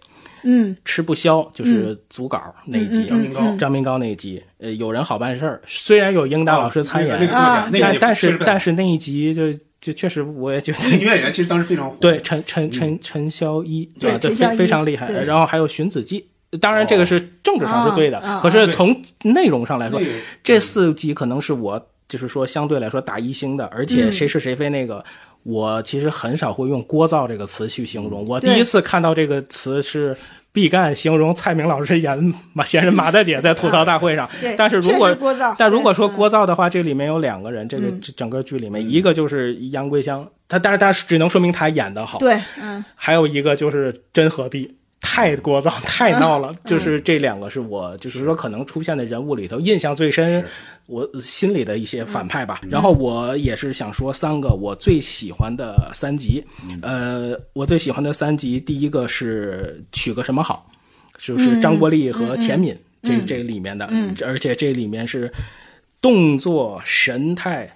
嗯吃不消就是组稿那一集，张明高张明高那一集，呃，有人好办事儿，虽然有英达老师参演，那个那个，那个但但是但是那一集就就确实我也觉得那个女演员其实当时非常火。对，陈陈陈陈潇一，对啊对，非常厉害。然后还有荀子记，当然这个是政治上是对的，可是从内容上来说那个，这四集可能是我就是说相对来说打一星的，而且嗯谁是谁非那个。我其实很少会用“聒噪”这个词去形容。我第一次看到这个词是毕赣形容蔡明老师演马闲人马大姐在吐槽大会上。对，但是如果但如果说聒噪的话，这里面有两个人，这个整个剧里面，一个就是杨桂香，他但是但是只能说明他演的好。对，嗯。还有一个就是真何必，太聒噪，太闹嗯了。就是这两个是我，就是说可能出现的人物里头印象最深，我心里的一些反派吧。然后我也是想说三个我最喜欢的三集，呃，我最喜欢的三集，第一个是取个什么好，就是张国立和田敏、这这里面的，而且这里面是动作神态。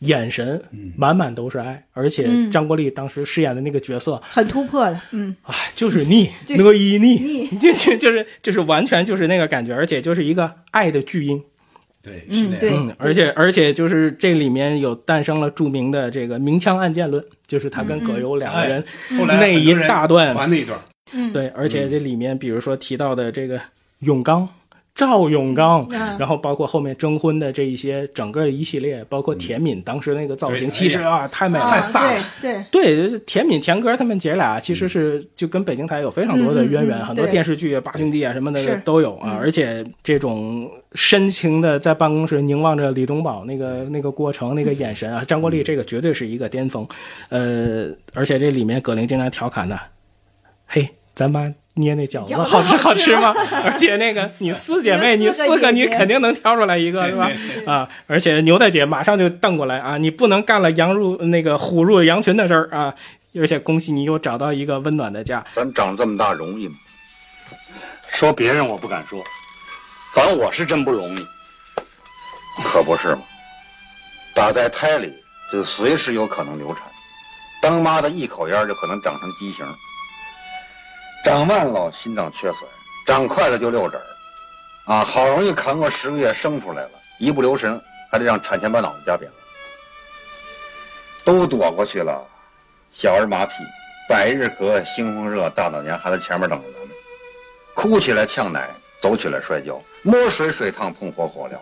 眼神满满都是爱，而且张国立当时饰演的那个角色，很突破的，嗯，啊，就是腻，对呢一腻，腻就就就是就是完全就是那个感觉，而且就是一个爱的巨婴，对，是嗯对那样。嗯，而且而且就是这里面有诞生了著名的这个明枪暗箭论，就是他跟葛优两个人那一大段，传那一段，对，而且这里面比如说提到的这个永刚。赵永刚，嗯。然后包括后面征婚的这一些整个一系列，包括田敏当时那个造型，其实啊太美了，太飒了。啊对。对，田敏、田哥他们姐俩其实是就跟北京台有非常多的渊源，很多电视剧啊、八兄弟啊什么的都有啊。嗯。而且这种深情的在办公室凝望着李东宝那个那个过程、那个眼神啊，张国立这个绝对是一个巅峰。呃，而且这里面葛玲经常调侃的，嘿，咱妈。捏那饺子饺子好吃好吃吗？而且那个你四姐妹，你你四个你肯定能挑出来一个是吧？啊！而且牛大姐马上就瞪过来啊！你不能干了羊入那个虎入羊群的事儿啊！而且恭喜你又找到一个温暖的家。咱长这么大容易吗？说别人我不敢说，反正我是真不容易。可不是嘛，打在胎里就随时有可能流产，当妈的一口烟就可能长成畸形，长慢了心脏缺损，长快了就六指儿，啊，好容易扛过十个月生出来了，一不留神还得让产前把脑子夹扁了，都躲过去了，小儿麻痹，百日咳，猩红热，大脑炎还在前面等着咱们，哭起来呛奶，走起来摔跤，摸水水烫，碰火火燎。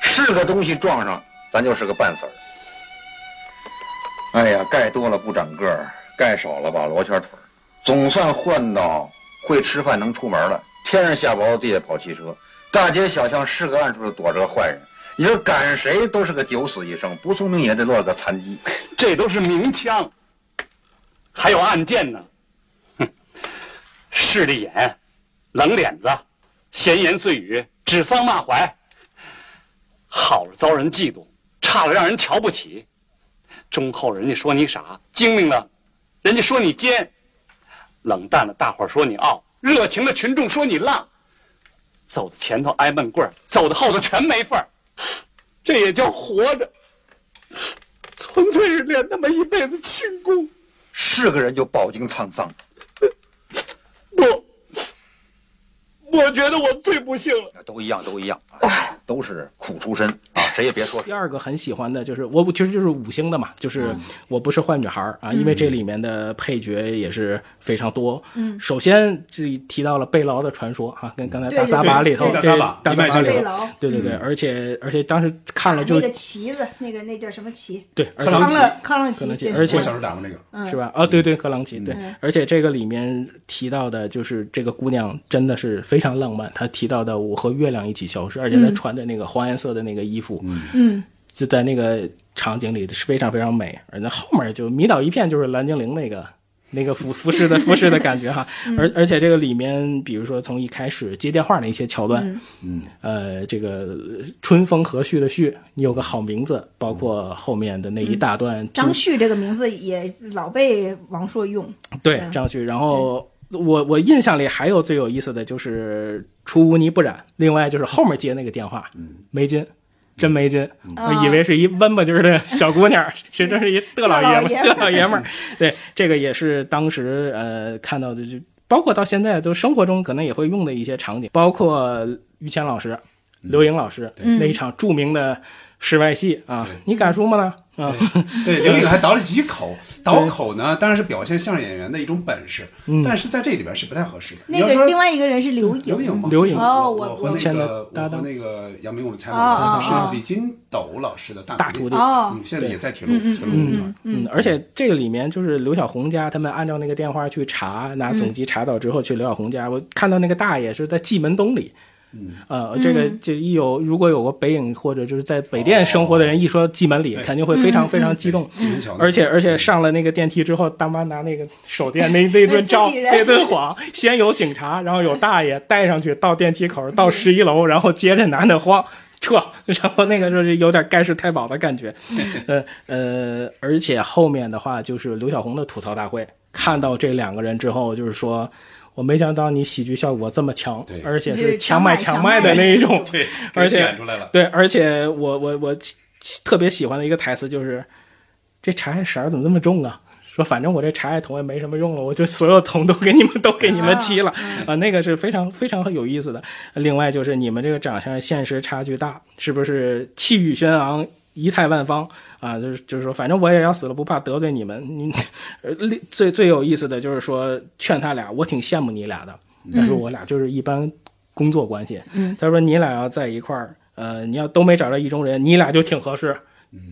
是个东西撞上，咱就是个半死儿。哎呀，盖多了不长个儿，盖少了吧罗圈腿儿，总算换到会吃饭能出门了。天上下雹子，地下跑汽车，大街小巷是个暗处就躲着个坏人。你说赶谁都是个九死一生，不聪明也得落个残疾。这都是明枪，还有暗箭呢。哼，势利眼，冷脸子，闲言碎语，指桑骂槐。好了遭人嫉妒，差了让人瞧不起，忠厚人家说你傻，精明了，人家说你奸，冷淡了大伙儿说你傲，热情的群众说你浪。走的前头挨闷棍儿，走的后头全没份儿，这也叫活着。纯粹是练那么一辈子轻功。是个人就饱经沧桑。不，我觉得我最不幸了。都一样，都一样，啊都是苦出身啊！谁也别说。第二个很喜欢的就是我，其实就是五星的嘛，就是我不是坏女孩儿啊，因为这里面的配角也是非常多。嗯首先这提到了贝劳的传说哈，跟刚才大撒把里头，大撒把大撒把里头贝劳，对对对，而且而且当时看了就那个旗子，那个那叫什么旗？对，而且康克朗旗克朗，奇对而且我小时候打过那个，嗯是吧？啊，对对，克朗奇，对嗯，而且这个里面提到的，就是这个姑娘真的是非常浪漫。她提到的我和月亮一起消失，而且她嗯穿的那个黄颜色的那个衣服，嗯，就在那个场景里是非常非常美。而那后面就迷倒一片，就是蓝精灵那个。那个服服饰的服饰的感觉哈，而而且这个里面，比如说从一开始接电话的一些桥段，嗯，呃，这个春风和煦的煦，你有个好名字，包括后面的那一大段张旭这个名字也老被王朔用。嗯对张旭，然后我我印象里还有最有意思的就是出污泥不染，另外就是后面接那个电话，没劲。真没劲，我以为是一温吧唧儿的小姑娘，谁知是一德老爷们儿，德老爷们儿。对，这个也是当时呃看到的，就包括到现在都生活中可能也会用的一些场景，包括于谦老师、刘颖老师嗯那一场著名的室外戏啊，你敢说吗呢？啊，对，刘颖还倒了几口，倒口呢当然是表现相声演员的一种本事，嗯但是在这里边是不太合适的。那个另外一个人是刘颖，刘颖嘛，刘颖哦我我和那个搭档和那个杨明我们采哦哦访哦是李金斗老师的大大徒弟哦嗯，现在也在铁路铁路舞团嗯。嗯，而且这个里面就是刘小红家，他们按照那个电话去查，拿总机查到之后去刘小红家，我看到那个大爷是在蓟门东里。嗯，呃，这个就一有如果有个北影或者就是在北电生活的人，一说蓟门里，肯定会非常非常激动。而且而且上了那个电梯之后，大妈拿那个手电那 那顿照那顿晃，先有警察，然后有大爷带上去到电梯口到十一楼，然后接着拿那晃撤，然后那个就是有点盖世太保的感觉，呃呃，而且后面的话就是刘晓红的吐槽大会，看到这两个人之后，就是说。我没想到你喜剧效果这么强对，而且是是强买强强卖的那一种，对，而且给点出来了。对，而且我我我特别喜欢的一个台词就是，这茶叶色儿怎么那么重啊？说反正我这茶叶桶也没什么用了，我就所有桶都给你们都给你们漆了啊，那个是非常非常有意思的。另外就是你们这个长相现实差距大，是不是气宇轩昂？仪态万方啊，就是就是说，反正我也要死了，不怕得罪你们。你最最有意思的就是说，劝他俩，我挺羡慕你俩的，但是我俩就是一般工作关系。嗯他说你俩要在一块儿，呃，你要都没找着意中人，你俩就挺合适。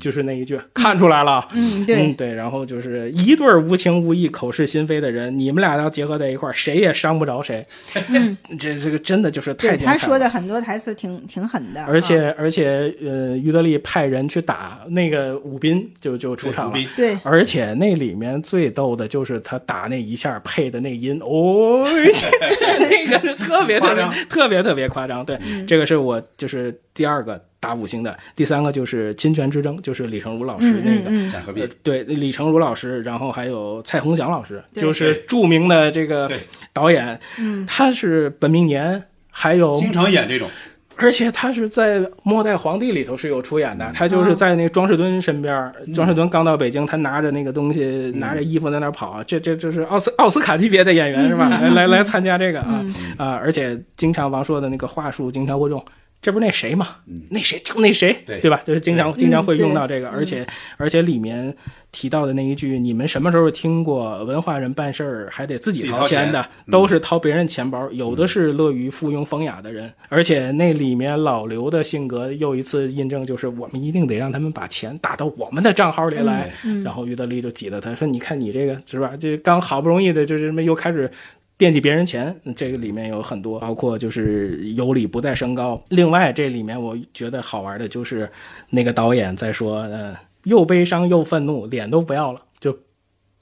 就是那一句，看出来了。嗯，对嗯，，对，然后就是一对儿无情无义、口是心非的人，你们俩要结合在一块儿，谁也伤不着谁。嗯，这这个真的就是太他。说的很多台词挺挺狠的，而且啊而且，呃，于德利派人去打那个武斌，就就出场了。对武斌对而且那里面最逗的就是他打那一下配的那音，哦，那个特别特别夸张特别特别夸张。对，嗯这个是我就是第二个打五星的，第三个就是侵权之争，就是李成儒老师嗯那个。对，李成儒老师，然后还有蔡宏祥老师，就是著名的这个导演，嗯他是本命年，还有经常演这种，而且他是在《末代皇帝》里头是有出演的，他就是在那庄士敦身边。庄士敦刚到北京，他拿着那个东西，拿着衣服在那跑，这这就是奥斯奥斯卡级别的演员是吧？来来来参加这个啊啊！而且经常王朔的那个话术经常会用。这不是那谁吗？那谁就那谁，对对吧？就是经常经常会用到这个，嗯而且而且里面提到的那一句，你们什么时候听过文化人办事儿还得自己掏钱的？都是掏别人钱包，有的是乐于附庸风雅的人。而且那里面老刘的性格又一次印证，就是我们一定得让他们把钱打到我们的账号里来。然后于德利就挤得他说：“你看你这个是吧？这刚好不容易的，就是什么又开始。”惦记别人钱，这个里面有很多，包括就是有理不在声高。另外，这里面我觉得好玩的就是那个导演在说，呃，又悲伤又愤怒，脸都不要了，就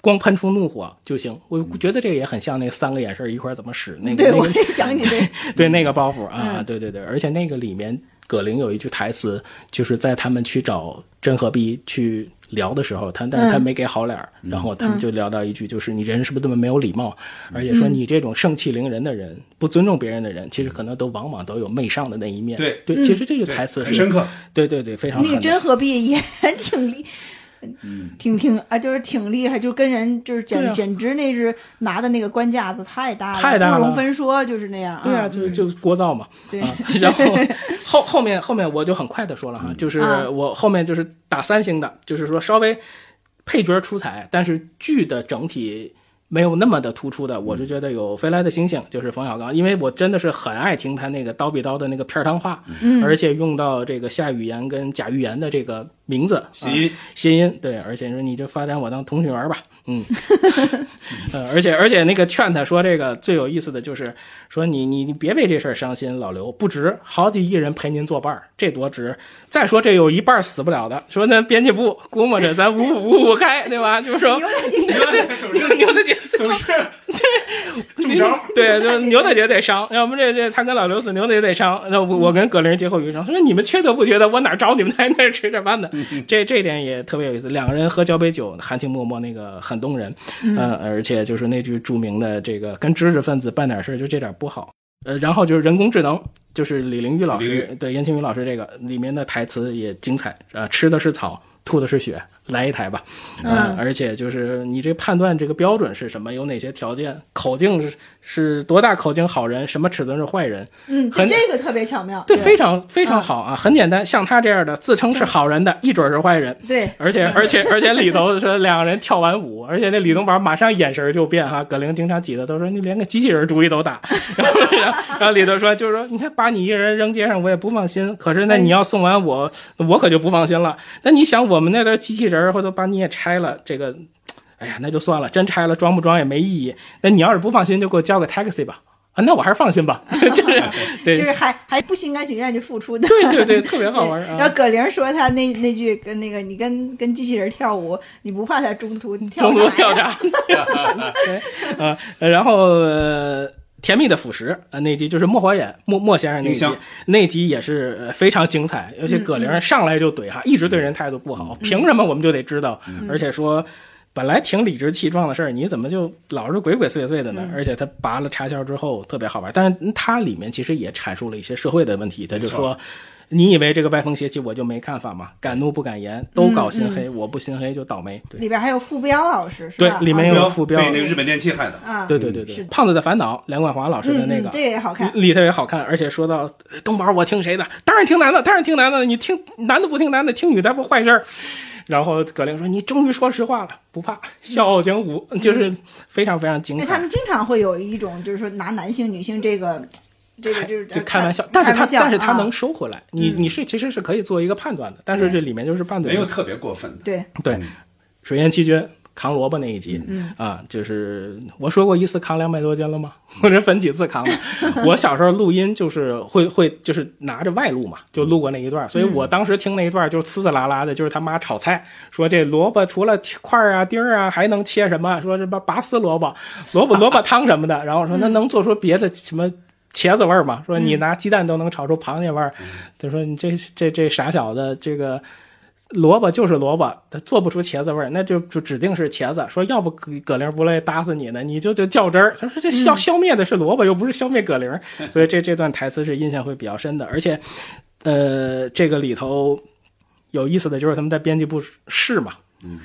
光喷出怒火就行。我觉得这个也很像那三个眼神一块怎么使那个 对，那个我也讲你这，对那个包袱啊，嗯对对对，而且那个里面葛玲有一句台词，就是在他们去找真和逼去聊的时候，他但是他嗯没给好脸儿，然后他们就聊到一句，就是你人是不是这么没有礼貌，而且嗯说你这种盛气凌人的人，不尊重别人的人，其实可能都往往都有媚上的那一面。对。对，其实这个台词是很深刻。对对对，非常狠的。那个真何必也挺 厉，挺挺啊，就是挺厉害，就跟人就是简、啊简直那是拿的那个官架子太大了，太大了不容分说，就是那样。对啊，就是就是聒噪嘛。对啊，然后 后后面后面我就很快的说了哈，就是啊我后面就是打三星的，就是说稍微配角出彩，但是剧的整体。没有那么的突出的，我是觉得有飞来的星星，就是冯小刚，因为我真的是很爱听他那个刀比刀的那个片儿汤话，嗯而且用到这个夏雨言跟贾玉言的这个名字谐音啊谐音，对，而且说你就发展我当同学玩吧，嗯，呃，而且而且那个劝他说这个最有意思的就是说你你你别为这事儿伤心，老刘不值，好几亿人陪您作伴儿，这多值。再说这有一半死不了的，说那编辑部估摸着咱五五五五开，对吧？就是说牛大姐牛 牛大姐总是中招，对，就牛大姐得伤，要不这这他跟老刘死，牛大姐得伤。那我我跟葛玲劫后余生，说你们缺德不缺德？我哪找你们在那吃着饭呢？这这点也特别有意思，两个人喝交杯酒，含情脉脉，那个很动人。嗯、而且就是那句著名的这个跟知识分子办点事儿就这点不好。呃，然后就是人工智能，就是李玲玉老师对燕青云老师这个里面的台词也精彩啊、呃吃的是草，吐的是血，来一台吧。呃嗯而且就是你这判断这个标准是什么，有哪些条件，口径是是多大口径好人，什么尺寸是坏人，嗯，很这个特别巧妙，对，非常非常好啊，很简单，像他这样的自称是好人的，一准是坏人。对，而且而且而且里头说两个人跳完舞，而且那李东宝马上眼神就变哈，葛玲经常挤的都说你连个机器人主意都打，然后然后然后里头说就是说你看把你一个人扔街上我也不放心，可是那你要送完我我可就不放心了。那你想我们那边机器人或者把你也拆了，这个哎呀那就算了，真拆了装不装也没意义。那你要是不放心就给我叫个 taxi 吧。啊，那我还是放心吧，就是对，就是还还不心甘情愿就付出的。对对对，特别好玩 啊。然后葛玲说他那那句跟那个你跟跟机器人跳舞，你不怕他中途你跳中途跳闸 啊，然后、呃甜蜜的腐蚀呃那集就是莫怀远莫莫先生那集，那集也是呃非常精彩，尤其葛玲上来就怼哈，一直对人态度不好，凭什么我们就得知道？而且说。本来挺理直气壮的事儿，你怎么就老是鬼鬼祟祟的呢？而且他拔了插销之后特别好玩，但是他里面其实也阐述了一些社会的问题。他就说，你以为这个歪风邪气我就没看法吗？敢怒不敢言，都搞心黑，我不心黑就倒霉。对里边还有傅彪老师是吧？，对里面啊有副标被那个日本电器害的。啊，对对对对，是胖子的烦恼，梁冠华老师的那个，嗯嗯这个也好看。里头也好看，而且说到东宝，我听谁的？当然听男的，当然听男的。你听男的不听男的，听女的不坏事儿。然后葛玲说：“你终于说实话了，不怕。”笑傲江湖就是非常非常精彩，他们，经常会有一种就是说拿男性、女性这个这个就是就开玩笑。但是他但是他能收回来，你你是其实是可以做一个判断的。但是这里面就是半怼。没有特别过分的。对对，水淹七军。扛萝卜那一集，嗯啊，就是我说过一次扛两百多斤了吗？我这分几次扛的。我小时候录音就是会会就是拿着外录嘛，就录过那一段，所以我当时听那一段就呲呲啦啦的，就是他妈炒菜，说这萝卜除了块儿啊丁儿啊还能切什么？说这拔拔丝萝卜、萝卜萝卜汤什么的，然后说那能做出别的什么？茄子味儿嘛，说你拿鸡蛋都能炒出螃蟹味儿，就说你这这这傻小子，这个萝卜就是萝卜，它做不出茄子味儿，那就就指定是茄子。说要不葛葛玲不乐意打死你呢，你就就较真儿。他说这消消灭的是萝卜，又不是消灭葛玲，所以这这段台词是印象会比较深的。而且，呃，这个里头有意思的就是他们在编辑部试嘛，嗯，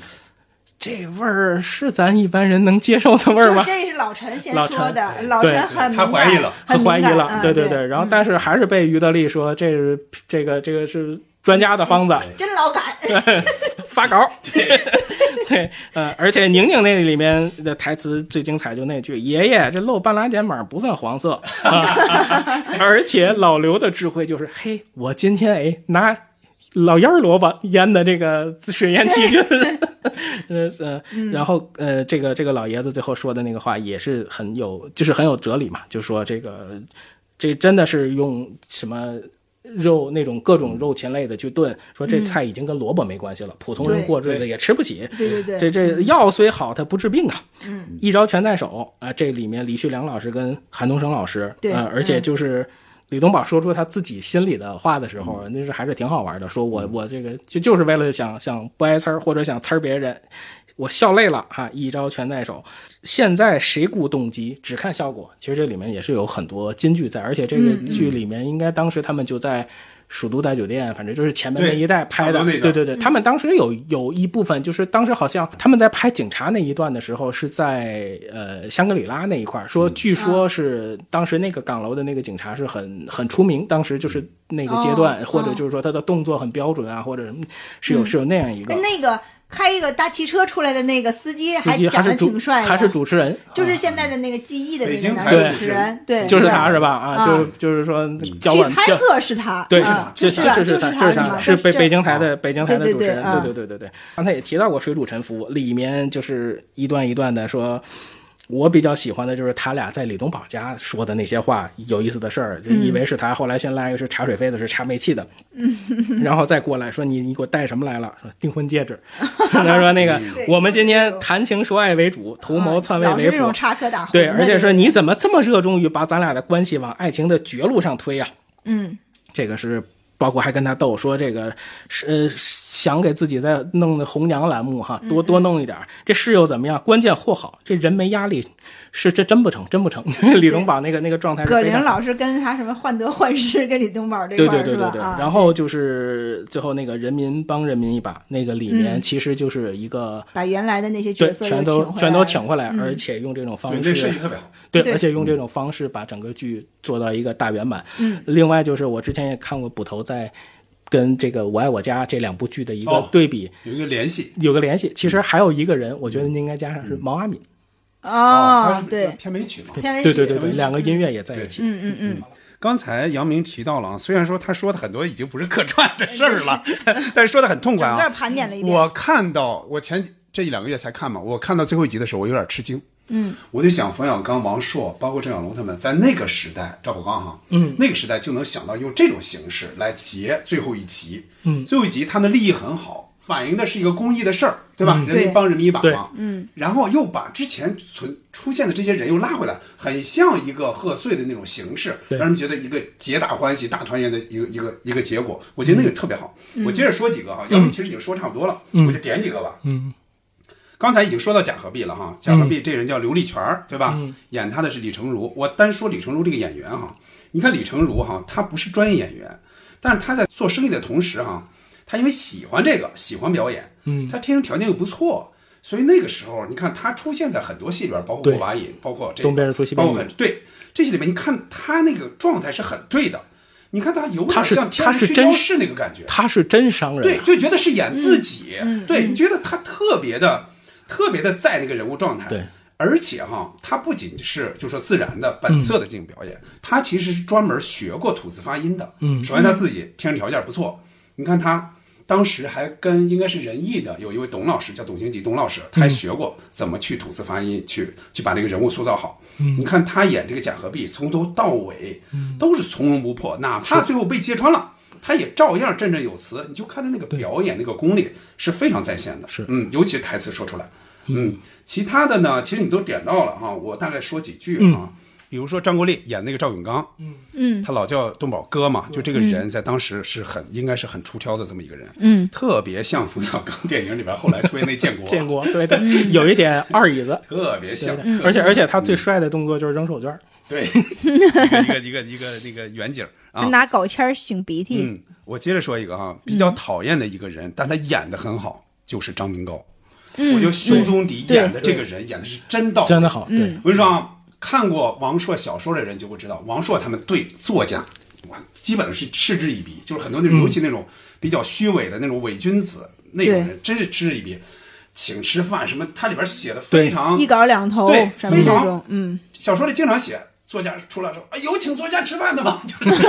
这味儿是咱一般人能接受的味儿吗？这是老陈先说的，老对陈很他敏感怀疑了他怀疑了，很敏感嗯对对。然后但是还是被于德利说这是这个这个是专家的方子，真老敢，发稿。对，呃，而且宁宁那里面的台词最精彩，就那句“爷爷，这露半拉肩膀不算黄色”，啊、而且老刘的智慧就是，嘿，我今天哎拿老烟儿萝卜腌的这个水烟气菌，呃呃，然后呃，这个这个老爷子最后说的那个话也是很有，就是很有哲理嘛，就说这个这真的是用什么。肉那种各种肉禽类的去炖，说这菜已经跟萝卜没关系了，普通人过日子也吃不起。对对对，这这药虽好，它不治病啊。嗯，一招全在手啊！这里面李旭良老师跟韩东升老师，对呃，而且嗯就是李东宝说出他自己心里的话的时候，那是还是挺好玩的。说我我这个就就是为了想想不挨呲儿，或者想呲儿别人，我笑累了哈，一招全在手。现在谁顾动机，只看效果。其实这里面也是有很多金句在，而且这个嗯剧里面应该当时他们就在。蜀都大酒店，反正就是前面那一带拍的对对对，他们当时有有一部分就是当时好像他们在拍警察那一段的时候是在呃香格里拉那一块儿，说据说是当时那个岗楼的那个警察是很很出名，当时就是那个阶段，哦或者就是说他的动作很标准啊，或者什么是有、嗯。是有那样一个跟那个开一个大汽车出来的那个司机还长得挺帅的，还是主持人，就是现在的那个记忆的北那个男京台的主持人，对，就是是他是吧？啊，啊就是就是说脚据猜测是他，对，啊就就是就是他，就是他，是北北京台的北京台的主持人，对对啊对对对对对。刚才也提到过《水煮沉浮》，里面就是一段一段的说。我比较喜欢的就是他俩在李东宝家说的那些话，有意思的事儿，就以为是他，后来先来一个是查水费的，是查煤气的，然后再过来说你你给我带什么来了？说订婚戒指。他说那个我们今天谈情说爱为主，图谋篡位为辅老是那种。插科打诨对，而且说你怎么这么热衷于把咱俩的关系往爱情的绝路上推呀、嗯，这个是包括还跟他斗说这个是呃想给自己再弄的红娘栏目哈，多多弄一点儿。这事又怎么样？关键货好，这人没压力，是这真不成，真不成。李东宝那个那个状态是葛玲老师跟他什么患得患失，跟李东宝这对块对对对对，儿是吧啊然后就是最后那个人民帮人民一把，那个里面嗯其实就是一个把原来的那些角色全都全都来请回来，嗯而且用这种方，式那设计特别好。对，对而且用这种方式把整个剧做到一个大圆满。嗯，另外就是我之前也看过捕头在跟这个《我爱我家》这两部剧的一个哦对比，有一个联系。有个联系。其实还有一个人，我觉得应该加上是毛阿敏。他哦，对，片尾曲嘛。片尾曲对对对对，两个音乐也在一起。嗯嗯嗯，刚才杨明提到了啊，虽然说他说的很多已经不是客串的事儿了，但是说的很痛快整个啊。盘点了一遍，我看到我前这一两个月才看嘛，我看到最后一集的时候，我有点吃惊。嗯，我就想冯小刚、王朔，包括郑晓龙他们，在那个时代，赵宝刚哈，嗯，那个时代就能想到用这种形式来结最后一集。嗯最后一集他的利益很好，反映的是一个公益的事儿，对吧？嗯人民帮人民一把嘛。嗯，然后又把之前存出现的这些人又拉回来，很像一个贺岁的那种形式，对让人觉得一个皆大欢喜、大团圆的一个一个一个结果。我觉得那个特别好。我接着说几个哈，要不其实已经说差不多了，嗯我就点几个吧。嗯刚才已经说到贾鹤壁了哈，贾鹤壁这人叫刘立全儿，对吧？嗯演他的是李成儒。我单说李成儒这个演员哈，你看李成儒哈，他不是专业演员，但是他在做生意的同时哈，他因为喜欢这个，喜欢表演，嗯他天生条件又不错，所以那个时候你看他出现在很多戏里边，包括对过把瘾，包括这个东边人出西包边包括很对这些里面，你看他那个状态是很对的。你看他有点像天他是真之驱魔士那个感觉，他是真商人对，啊。就觉得是演自己，嗯对，你觉得他特别的、特别的在那个人物状态，对，而且哈，他不仅是就说自然的、本色的这种表演，他其实是专门学过吐字发音的，嗯。首先他自己天生条件不错，你看他。当时还跟应该是仁义的有一位董老师叫董行吉，董老师他还学过怎么去吐字发音，去去把那个人物塑造好。你看他演这个贾和璧，从头到尾都是从容不迫，哪怕最后被揭穿了，他也照样振振有词。你就看他那个表演那个功力是非常在线的，是。嗯，尤其是台词说出来，嗯，其他的呢，其实你都点到了哈，我大概说几句嗯。哈。比如说张国立演那个赵永刚，嗯。他老叫东宝哥嘛，就这个人在当时是很应该是很出挑的这么一个人，嗯。特别像冯小刚电影里边后来出现那建国，建国，对对，有一点二椅子，特别像，而且而且他最帅的动作就是扔手绢儿，对。一个一个一个那个远景啊，拿稿签擤鼻涕，嗯，我接着说一个哈，比较讨厌的一个人，但他演的很好，就是张明高。嗯。我觉得修宗迪演的这个人演的是真到位真的好，对，嗯。我跟你说啊，看过王朔小说的人就会知道，王朔他们对作家，哇，基本是嗤之以鼻，就是很多那种，嗯。尤其那种比较虚伪的那种伪君子那种人，真是嗤之以鼻。请吃饭什么，他里边写的非常一稿两头对，什么这非常，嗯，小说里经常写，作家出来说啊，有请作家吃饭的吗？就是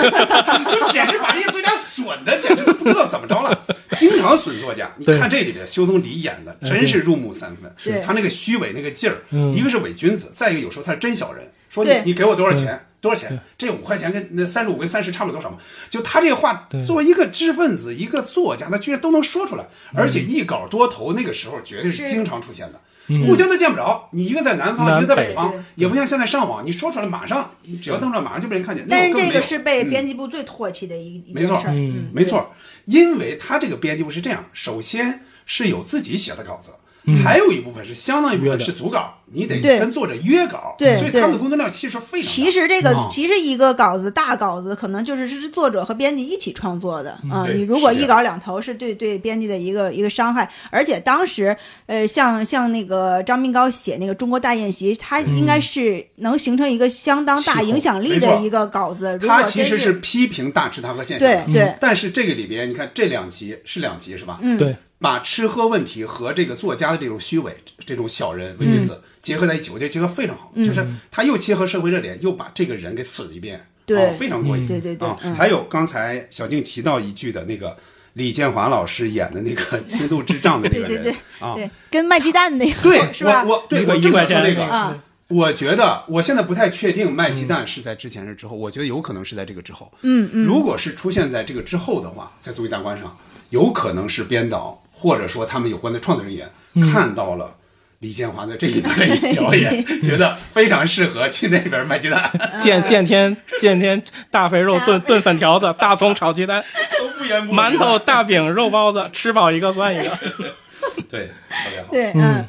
就简直把这些作家损的，简直不知道怎么着了，经常损作家。你看这里边修宗迪演的嗯真是入木三分对，他那个虚伪那个劲儿，嗯一个是伪君子，再一个有时候他是真小人，说你你给我多少钱？多少钱？这五块钱跟那三十五跟三十差不了多少嘛？就他这话，作为一个知识分子、一个作家，他居然都能说出来，而且一稿多投，那个时候绝对是是经常出现的。嗯。互相都见不着，你一个在南方，南一个在北北方，也不像现在上网，你说出来马上，你只要登出来马上就被人看见。但是这个是被嗯。编辑部最唾弃的一一没错件事儿，嗯。没错，因为他这个编辑部是这样，首先是有自己写的稿子，嗯。还有一部分是相当一部分是组稿，你得跟作者约稿，对所以他们的对工作量其实非常。其实这个啊其实一个稿子大稿子可能就是是作者和编辑一起创作的啊。对你如果一稿两头，是对对编辑的一个一个伤害。而且当时呃，像像那个张明高写那个《中国大宴席》，他应该是能形成一个相当大影响力的一个稿子。他其实是批评大池塘和现象的，对对但是这个里边你看这两集是两集是吧？嗯对，把吃喝问题和这个作家的这种虚伪、这种小人伪君嗯。子结合在一起，我觉得结合非常好，就是他又切合社会热点，又把这个人给损一遍，对。啊非常过瘾。对对对还有刚才小静提到一句的那个李建华老师演的那个 轻度智障的那个人对对对啊，对跟卖鸡蛋那个对是吧？我我对我正说那个。啊。我觉得我现在不太确定卖鸡蛋是在之前是之后，我觉得有可能是在这个之后。嗯嗯，如果是出现在这个之后的话，在综艺大观上，有可能是编导或者说他们有关的创作人员、看到了李建华在这里边的表演，觉得非常适合去那边卖鸡蛋，见见天见天大肥肉炖炖粉条子，大葱炒鸡蛋，都不言不馒头、大饼、肉包子，吃饱一个算一个。对，特别好。对嗯。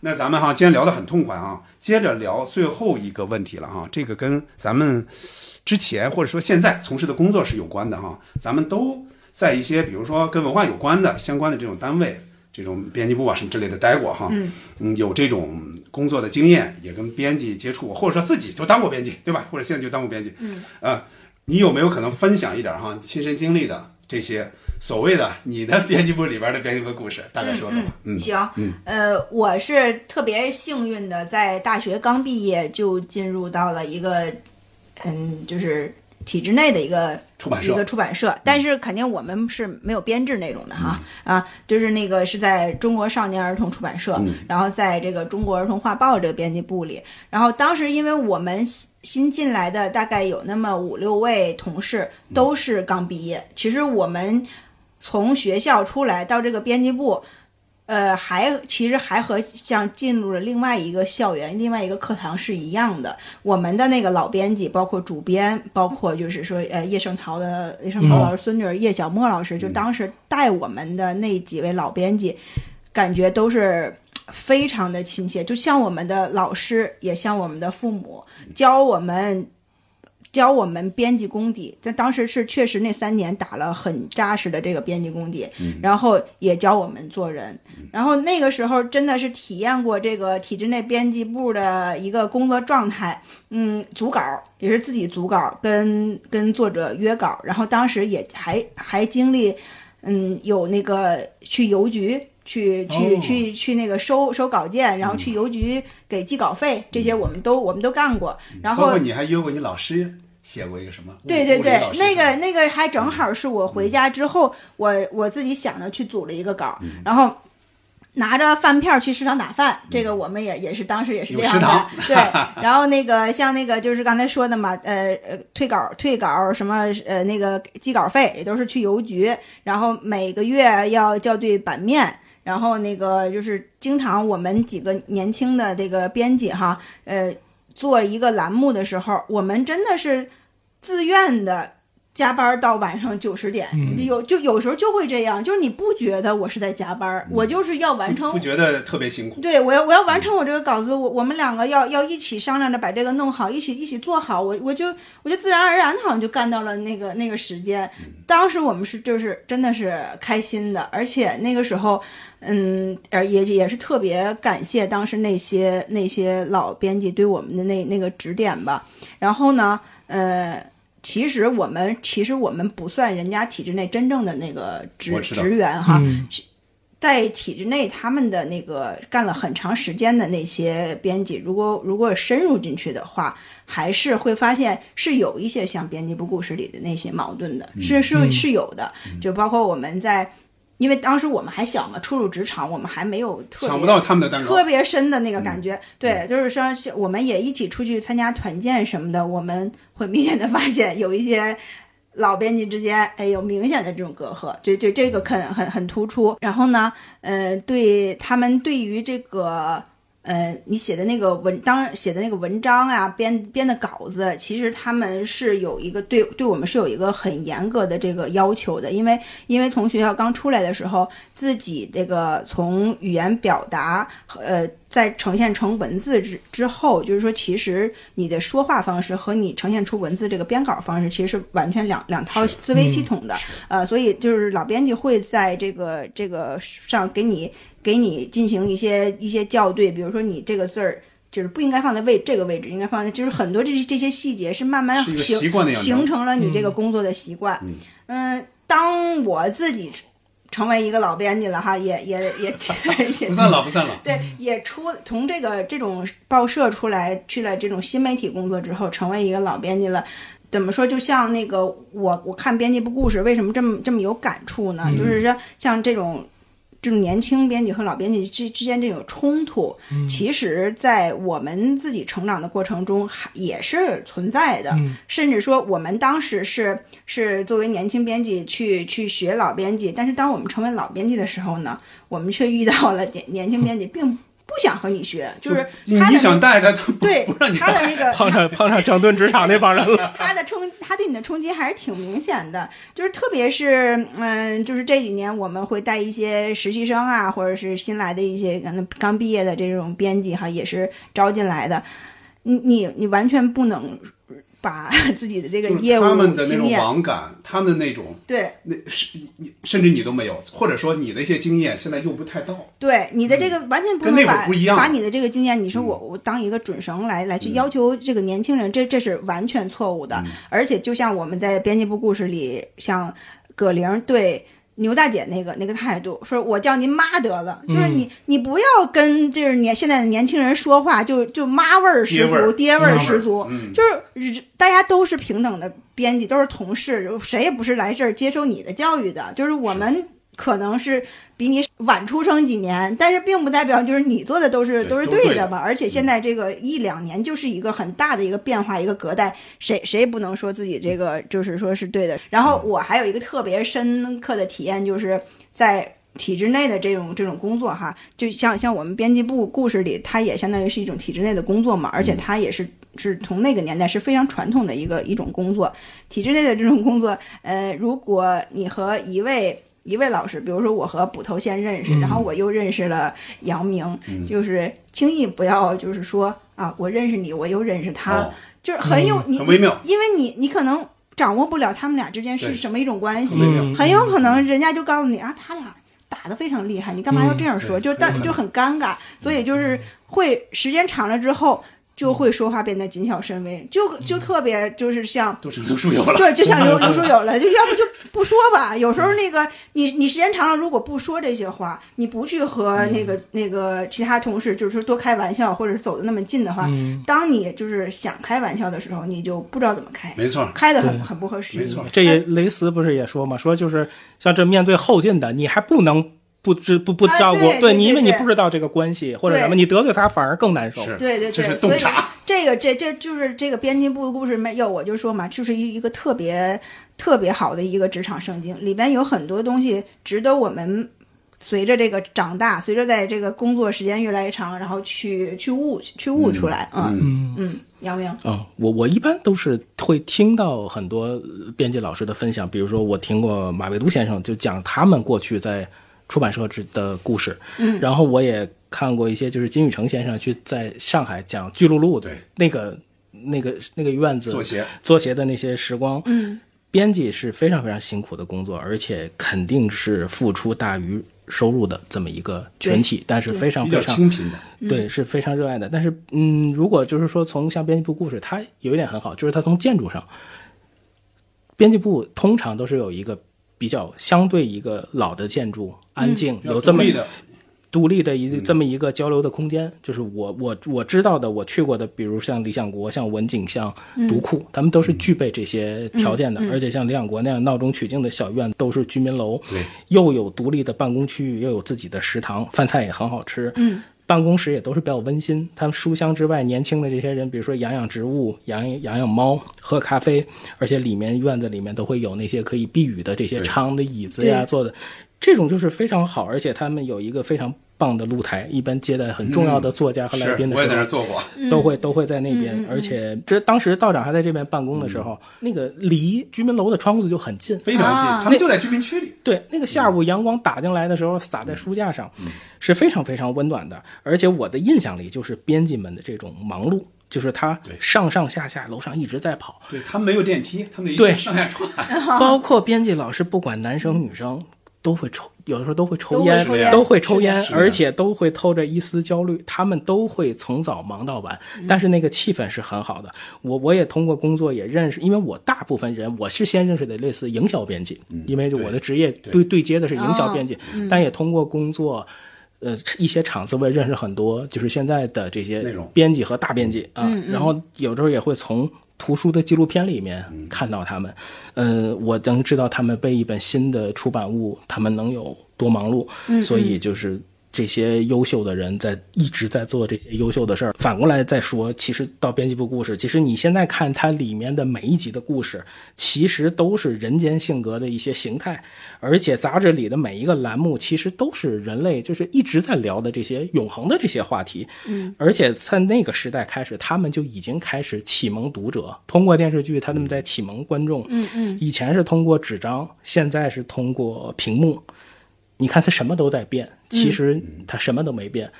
那咱们哈，今天聊得很痛快啊，接着聊最后一个问题了哈，这个跟咱们之前或者说现在从事的工作是有关的哈，咱们都在一些比如说跟文化有关的相关的这种单位，这种编辑部啊什么之类的待过哈，嗯。有这种工作的经验，也跟编辑接触过，或者说自己就当过编辑，对吧？或者现在就当过编辑，嗯，呃，你有没有可能分享一点哈亲身经历的这些所谓的你的 编辑部里边的编辑部故事，大概说说吧，嗯，行，嗯。呃，我是特别幸运的，在大学刚毕业就进入到了一个，嗯，就是体制内的一个出版社。一个出版社，但是肯定我们是没有编制那种的哈，啊，就是那个是在中国少年儿童出版社，嗯。然后在这个中国儿童画报这个编辑部里，然后当时因为我们新新进来的大概有那么五六位同事都是刚毕业，其实我们从学校出来到这个编辑部。呃，还其实还和像进入了另外一个校园、另外一个课堂是一样的。我们的那个老编辑，包括主编，包括就是说，呃，叶圣陶的叶圣陶老师孙女儿叶小沫老师，就当时带我们的那几位老编辑，感觉都是非常的亲切，就像我们的老师，也像我们的父母，教我们。教我们编辑功底，但当时是确实那三年打了很扎实的这个编辑功底，然后也教我们做人，然后那个时候真的是体验过这个体制内编辑部的一个工作状态，嗯，组稿也是自己组稿，跟跟作者约稿，然后当时也还还经历，嗯，有那个去邮局。去去哦。去去那个收收稿件，然后去邮局给寄稿费，这些我们都我们都干过。然后包括你还约过你老师写过一个什么？对对对那个那个还正好是我回家之后，我我自己想的去组了一个稿，嗯然后拿着饭票去食堂打饭，这个我们也也是当时也是这样的对。然后那个像那个就是刚才说的嘛，呃呃，退稿退稿什么呃那个寄稿费也都是去邮局，然后每个月要校对版面。然后那个就是经常我们几个年轻的这个编辑哈，呃，做一个栏目的时候，我们真的是自愿的。加班到晚上九十点，嗯有就有时候就会这样，就是你不觉得我是在加班，我就是要完成不觉得特别辛苦。对，我要我要完成我这个稿子，我我们两个要要一起商量着把这个弄好，一起一起做好，我我就我就自然而然的好像就干到了那个那个时间。当时我们是就是真的是开心的，而且那个时候，嗯，呃也也是特别感谢当时那些那些老编辑对我们的那那个指点吧。然后呢，呃。其实我们其实我们不算人家体制内真正的那个职职员哈，嗯。在体制内，他们的那个干了很长时间的那些编辑，如果如果深入进去的话，还是会发现是有一些像编辑部故事里的那些矛盾的，是是嗯。是有的。就包括我们在，因为当时我们还小嘛，初入职场，我们还没有特别抢不到他们的蛋糕特别深的那个感觉。对，就是说，我们也一起出去参加团建什么的，我们会明显的发现有一些。老编辑之间，哎，有明显的这种隔阂，对对这个很很很突出。然后呢，呃，对他们对于这个，呃，你写的那个文当写的那个文章啊，编编的稿子，其实他们是有一个对对我们是有一个很严格的这个要求的，因为因为从学校刚出来的时候，自己这个从语言表达，呃。在呈现成文字之之后，就是说，其实你的说话方式和你呈现出文字这个编稿方式，其实是完全两两套思维系统的。呃，所以就是老编辑会在这个这个上给你给你进行一些一些校对，比如说你这个字儿。就是不应该放在位这个位置，应该放在就是很多这这些细节是慢慢形成形成了你这个工作的习惯。嗯、当我自己成为一个老编辑了哈，也也也 也不算老，不算老。对，也出从这个这种报社出来，去了这种新媒体工作之后，成为一个老编辑了。怎么说？就像那个我我看编辑部故事，为什么这么这么有感触呢？嗯就是说，像这种这种年轻编辑和老编辑之之间这种冲突，嗯其实，在我们自己成长的过程中，还也是存在的。嗯甚至说，我们当时是是作为年轻编辑去去学老编辑，但是当我们成为老编辑的时候呢，我们却遇到了年年轻编辑并不想和你学，就是你他的你想带他，他不对不让你他的那个碰上碰上整顿职场那帮人了。他的冲，他对你的冲击还是挺明显的，就是特别是，嗯，就是这几年我们会带一些实习生啊，或者是新来的一些可能刚毕业的这种编辑哈，也是招进来的，你你你完全不能把 自己的这个业务他们的那种网感，他们的那种对那是你甚至你都没有，或者说你的一些经验现在用不太到。对你的这个完全不能把不一样嗯把你的这个经验，你说我我当一个准绳来来去要求这个年轻人，这这是完全错误嗯的。而且就像我们在编辑部故事里，像葛玲对。牛大姐那个那个态度，说我叫您妈得了，就是嗯。你你不要跟就是年现在的年轻人说话，就就妈味儿十足，爹味儿妈味儿十足，嗯。就是大家都是平等的编辑，都是同事，谁也不是来这儿接受你的教育的。就是我们可能是比你晚出生几年，但是并不代表就是你做的都是都是对的吧。而且现在这个一两年就是一个很大的一个变化，一个隔代，谁谁也不能说自己这个就是说是对的。然后我还有一个特别深刻的体验，就是在。体制内的这种这种工作哈，就像像我们编辑部故事里，它也相当于是一种体制内的工作嘛，而且它也是是从那个年代是非常传统的一个一种工作。体制内的这种工作，呃，如果你和一位一位老师，比如说我和捕头先认识，嗯。然后我又认识了杨明，就是轻易不要就是说啊，我认识你，我又认识他，哦。就是很有、很微妙。因为你你可能掌握不了他们俩之间是什么一种关系很有可能人家就告诉你啊，他俩。打得非常厉害，你干嘛要这样说？嗯就但就很尴尬，所以就是会时间长了之后，就会说话变得谨小慎微，就就特别就是像都是刘书友了。对，就像刘刘书友了，就要不就不说吧。有时候那个你你时间长了，如果不说这些话，你不去和那个、那个其他同事就是说多开玩笑，或者是走的那么近的话，嗯当你就是想开玩笑的时候，你就不知道怎么开，没错，开的很很不合适。没错这也雷斯不是也说嘛，说就是像这面对后进的，你还不能不知不不哎照顾，对对你因为你不知道这个关系或者什么，你得罪他反而更难受。对对对，这是所以洞察。这个这这就是这个编辑部的故事没有，我就说嘛，就是一一个特别特别好的一个职场圣经，里边有很多东西值得我们随着这个长大，随着在这个工作时间越来越长，然后去去悟去悟出来，嗯嗯嗯，杨明，嗯，我我一般都是会听到很多呃编辑老师的分享，比如说我听过马未都先生就讲他们过去在出版社之的故事，嗯。然后我也看过一些就是金宇澄先生去在上海讲巨鹿路对。那个那个那个院子做鞋做鞋的那些时光，嗯。编辑是非常非常辛苦的工作，而且肯定是付出大于收入的这么一个群体，但是非常非常清贫的，对，是非常热爱的。但是，嗯，如果就是说从像编辑部故事，它有一点很好，就是它从建筑上，编辑部通常都是有一个比较相对一个老的建筑，安静，有这么独立的一这么一个交流的空间。就是我我我知道的，我去过的，比如像理想国、像文景、像独库，他们都是具备这些条件的。而且像理想国那样闹中取静的小院，都是居民楼，对，又有独立的办公区域，又有自己的食堂，饭菜也很好吃。嗯。办公室也都是比较温馨，他们书香之外，年轻的这些人，比如说养养植物、养养养猫、喝咖啡，而且里面院子里面都会有那些可以避雨的这些长的椅子呀，对。做的这种就是非常好，而且他们有一个非常棒的露台，一般接待很重要的作家和来宾是我也的时候，在那坐过，都会都会在那边，而且这当时道长还在这边办公的时候，那个离居民楼的窗户子就很近，非常近，啊他们就在居民区里。对，那个下午阳光打进来的时候，洒在书架上，是非常非常温暖的。而且我的印象里，就是编辑们的这种忙碌，就是他上上下下楼上一直在跑，对他们没有电梯，他们对直上下窜。包括编辑老师，不管男生女生。都会抽，有的时候都会抽都会烟，抽烟都会抽烟，而且都会透着一丝焦虑。他们都会从早忙到晚，但是那个气氛是很好的。我我也通过工作也认识，因为我大部分人我是先认识的类似营销编辑，因为我的职业对对接的是营销编辑，但也通过工作。呃，一些场次我也认识很多，就是现在的这些编辑和大编辑啊，嗯嗯然后有时候也会从图书的纪录片里面看到他们，呃，我能知道他们背一本新的出版物，他们能有多忙碌，所以就是。这些优秀的人在一直在做这些优秀的事儿。反过来再说，其实到编辑部故事，其实你现在看它里面的每一集的故事，其实都是人间性格的一些形态，而且杂志里的每一个栏目，其实都是人类就是一直在聊的这些永恒的这些话题。嗯，而且在那个时代开始，他们就已经开始启蒙读者，通过电视剧，他们在启蒙观众。嗯嗯，以前是通过纸张，现在是通过屏幕。你看它什么都在变，其实他什么都没变。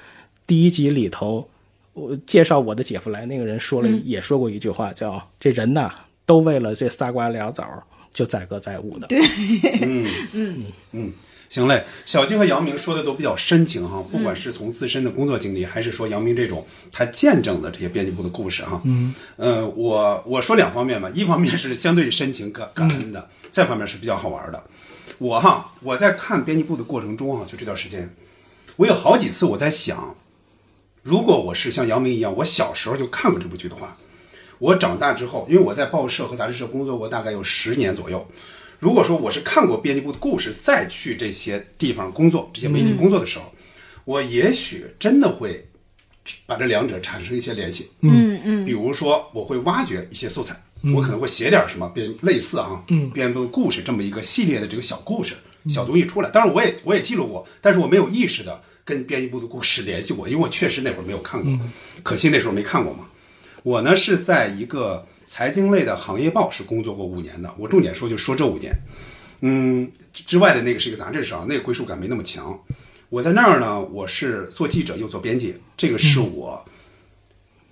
第一集里头，我介绍我的姐夫来那个人说了，也说过一句话，叫“这人呐，都为了这仨瓜俩枣就载歌载舞的。”对，嗯嗯嗯，行嘞。小金和杨明说的都比较深情哈，不管是从自身的工作经历，还是说杨明这种他见证的这些编辑部的故事哈。嗯，呃，我我说两方面吧，一方面是相对深情感感恩的，再方面是比较好玩的。我哈，我在看编辑部的过程中啊，就这段时间，我有好几次我在想，如果我是像杨明一样，我小时候就看过这部剧的话，我长大之后，因为我在报社和杂志社工作过大概有十年左右，如果说我是看过编辑部的故事，再去这些地方工作、这些媒体工作的时候，我也许真的会把这两者产生一些联系。嗯嗯。比如说，我会挖掘一些素材，我可能会写点什么编类似啊，嗯编部故事这么一个系列的这个小故事、小东西出来。当然，我也我也记录过，但是我没有意识的跟编辑部的故事联系过，因为我确实那会儿没有看过，可惜那时候没看过嘛。我呢是在一个财经类的行业报是工作过五年的，我重点说就说这五年。嗯，之外的那个是一个杂志社，那个归属感没那么强。我在那儿呢，我是做记者又做编辑，这个是我，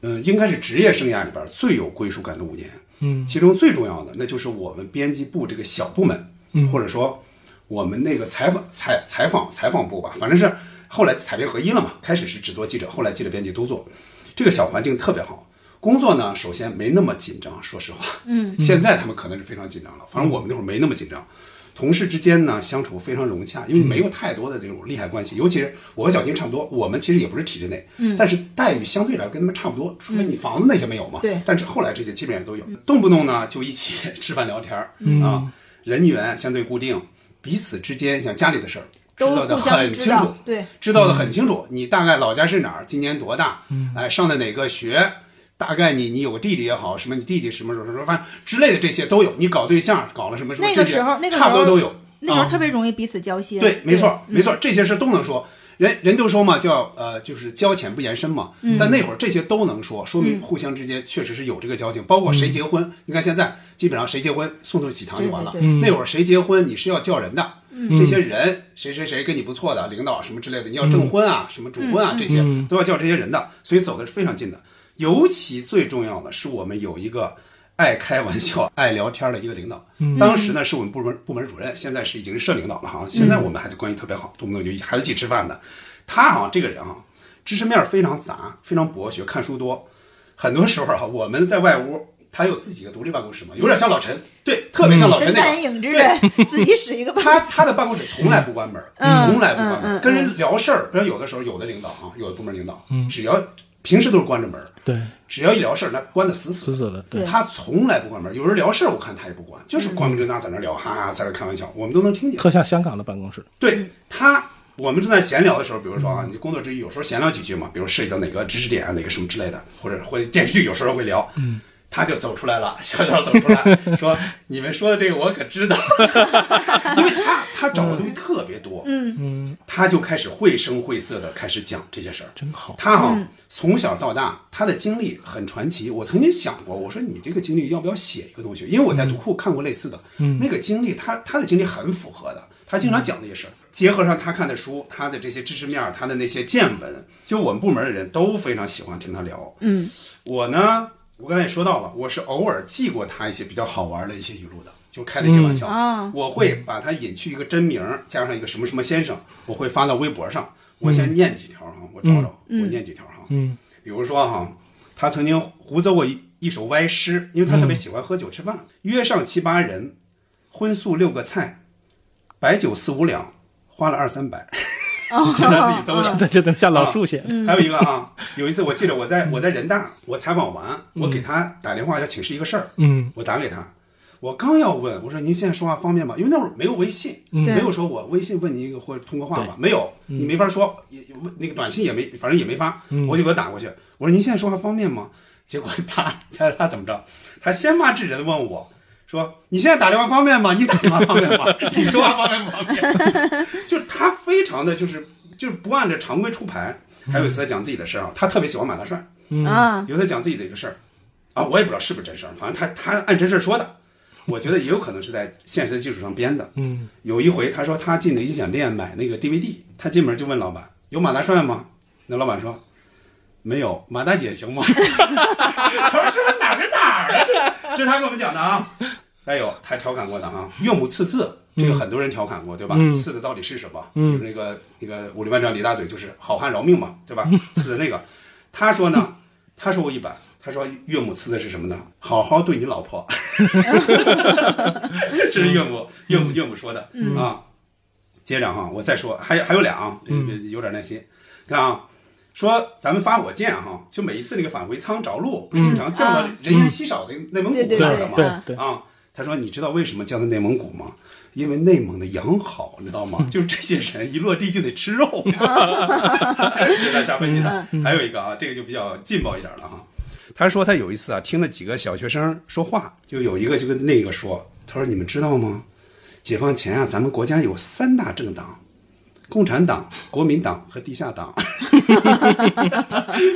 嗯、应该是职业生涯里边最有归属感的五年。嗯其中最重要的，那就是我们编辑部这个小部门，嗯或者说我们那个采访采采访采访部吧，反正是后来采编合一了嘛。开始是只做记者，后来记者编辑都做，这个小环境特别好。工作呢，首先没那么紧张，说实话。嗯现在他们可能是非常紧张了，反正我们那会儿没那么紧张。同事之间呢相处非常融洽，因为没有太多的这种利害关系。尤其是我和小金差不多，我们其实也不是体制内，嗯但是待遇相对来说跟他们差不多，除非你房子那些没有嘛。对但是后来这些基本上都有，动不动呢就一起吃饭聊天儿、嗯啊，人员相对固定，彼此之间像家里的事儿知道的很清楚知道，，对，知道的很清楚。你大概老家是哪儿，今年多大，嗯哎，上的哪个学，大概你你有个弟弟也好，什么你弟弟什么时候什么，反正之类的这些都有。你搞对象搞了什么什么，那个这些时候那个差不多都有。那时候特别容易彼此交心。对，没错，嗯没错，这些事都能说。人人都说嘛，叫呃，就是交浅不言深嘛。嗯但那会儿这些都能说，说明互相之间确实是有这个交情。包括谁结婚，你看现在基本上谁结婚送送喜糖就完了。对对对那会儿谁结婚你是要叫人的，嗯这些人谁谁谁跟你不错的领导什么之类的，你要证婚啊，什么主婚啊，这些嗯都要叫这些人的，所以走的是非常近的。尤其最重要的是，我们有一个爱开玩笑、爱聊天的一个领导。嗯当时呢是我们部门部门主任，现在是已经是社领导了哈。现在我们还是关系特别好，动不动就还是一起吃饭的。他好像这个人啊，知识面非常杂，非常博学，看书多。很多时候啊，我们在外屋，他有自己的独立办公室嘛，有点像老陈，对，特别像老陈那。影之人，自己使一个办他他的办公室从来不关门，嗯从来不关门，嗯嗯跟人聊事儿。比如有的时候，有的领导啊，有的部门领导，嗯只要平时都是关着门，对，只要一聊事儿，那关的死死死死的，对，他从来不关门，有人聊事儿，我看他也不关，就是光明正大在那聊，哈哈，在那开玩笑，我们都能听见。特像香港的办公室。对他，我们正在闲聊的时候，比如说啊，你工作之余有时候闲聊几句嘛，比如涉及到哪个知识点啊，哪个什么之类的，或者或者电视剧有时候会聊，嗯，他就走出来了，小小走出来 说：“你们说的这个我可知道，因为他他找的东西特别多，嗯嗯，他就开始绘声绘色的开始讲这些事儿。真好。他哈、嗯从小到大，他的经历很传奇。我曾经想过，我说你这个经历要不要写一个东西？因为我在读库看过类似的，嗯那个经历他他的经历很符合的。他经常讲那些事儿，结合上他看的书，他的这些知识面儿，他的那些见闻，就我们部门的人都非常喜欢听他聊。嗯我呢，我刚才也说到了，我是偶尔记过他一些比较好玩的一些语录的，就开了一些玩笑。啊我会把他隐去一个真名儿，加上一个什么什么先生，我会发到微博上。我先念几条哈，我找找，嗯我念几条哈。嗯比如说哈，他曾经胡诌过一一首歪诗，因为他特别喜欢喝酒吃饭，约上七八人，荤素六个菜，白酒四五两，花了二三百，哦这是他自己诌的。这这怎么像老树写的？还有一个啊，有一次我记得我在我在人大，我采访完，我给他打电话要请示一个事儿，嗯我打给他，我刚要问，我说您现在说话方便吗？因为那会儿没有微信，嗯没有说我微信问您一个或者通过话吧，没有，嗯你没法说，也那个短信也没，反正也没发，嗯我就给他打过去，我说您现在说话方便吗？结果他猜他怎么着？他先发制人的问我。说你现在打电话方便吗？你打电话方便吗？你说话方便不方便？就是他非常的就是就是不按照常规出牌。还有一次他讲自己的事儿啊，他特别喜欢马大帅，嗯啊，有他讲自己的一个事儿，啊，我也不知道是不是真事儿，反正他他按真事儿说的，我觉得也有可能是在现实的基础上编的。嗯有一回他说他进那个音响店买那个 DVD，他进门就问老板有马大帅吗？那老板说没有，马大姐行吗？他说这是哪儿跟哪儿啊？这这是他跟我们讲的啊。还有他调侃过的啊，岳母刺字，这个很多人调侃过，对吧？嗯。刺的到底是什么？嗯。就是那个那个武林外传李大嘴就是好汉饶命嘛，对吧？刺的那个，他说呢，他说过一版，他说岳母刺的是什么呢？好好对你老婆，这是岳母岳母岳母说的、嗯。啊。接着哈，我再说，还有还有俩啊，嗯。有点耐心。看啊，说咱们发火箭哈，就每一次那个返回舱着陆，不是经常降到嗯人烟稀少的内蒙古那儿了吗？对对，啊，他说你知道为什么降到内蒙古吗？因为内蒙的羊好，你知道吗？就是这些人一落地就得吃肉，给他下飞机的。还有一个啊，这个就比较劲爆一点了哈。他说他有一次啊，听了几个小学生说话，就有一个就跟那个说，他说你们知道吗？解放前啊，咱们国家有三大政党，共产党、国民党和地下党。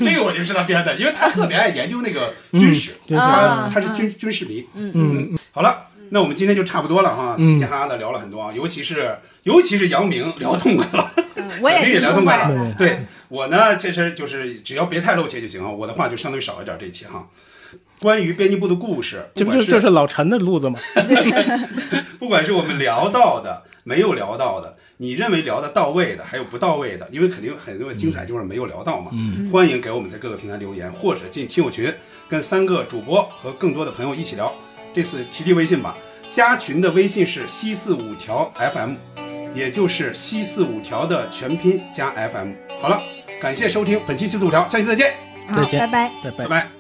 这个我就是他编的，因为他特别爱研究那个军事，他啊他是军军事迷。嗯嗯好了，那我们今天就差不多了哈，嗯嘻嘻哈哈的聊了很多啊，尤其是尤其是杨明聊痛快了，嗯我 也聊痛快。了对我呢，其实就是只要别太露怯就行啊，我的话就相对少一点这一期哈。关于编辑部的故事，这不就是这是老陈的路子吗？不管是我们聊到的、没有聊到的，你认为聊的到位的，还有不到位的，因为肯定很多精彩地方没有聊到嘛。嗯欢迎给我们在各个平台留言，或者进听友群，跟三个主播和更多的朋友一起聊。这次提提微信吧，加群的微信是西四五条 FM，也就是西四五条的全拼加 FM。好了，感谢收听本期西四五条，下期再见，好再见拜拜。拜拜拜。拜。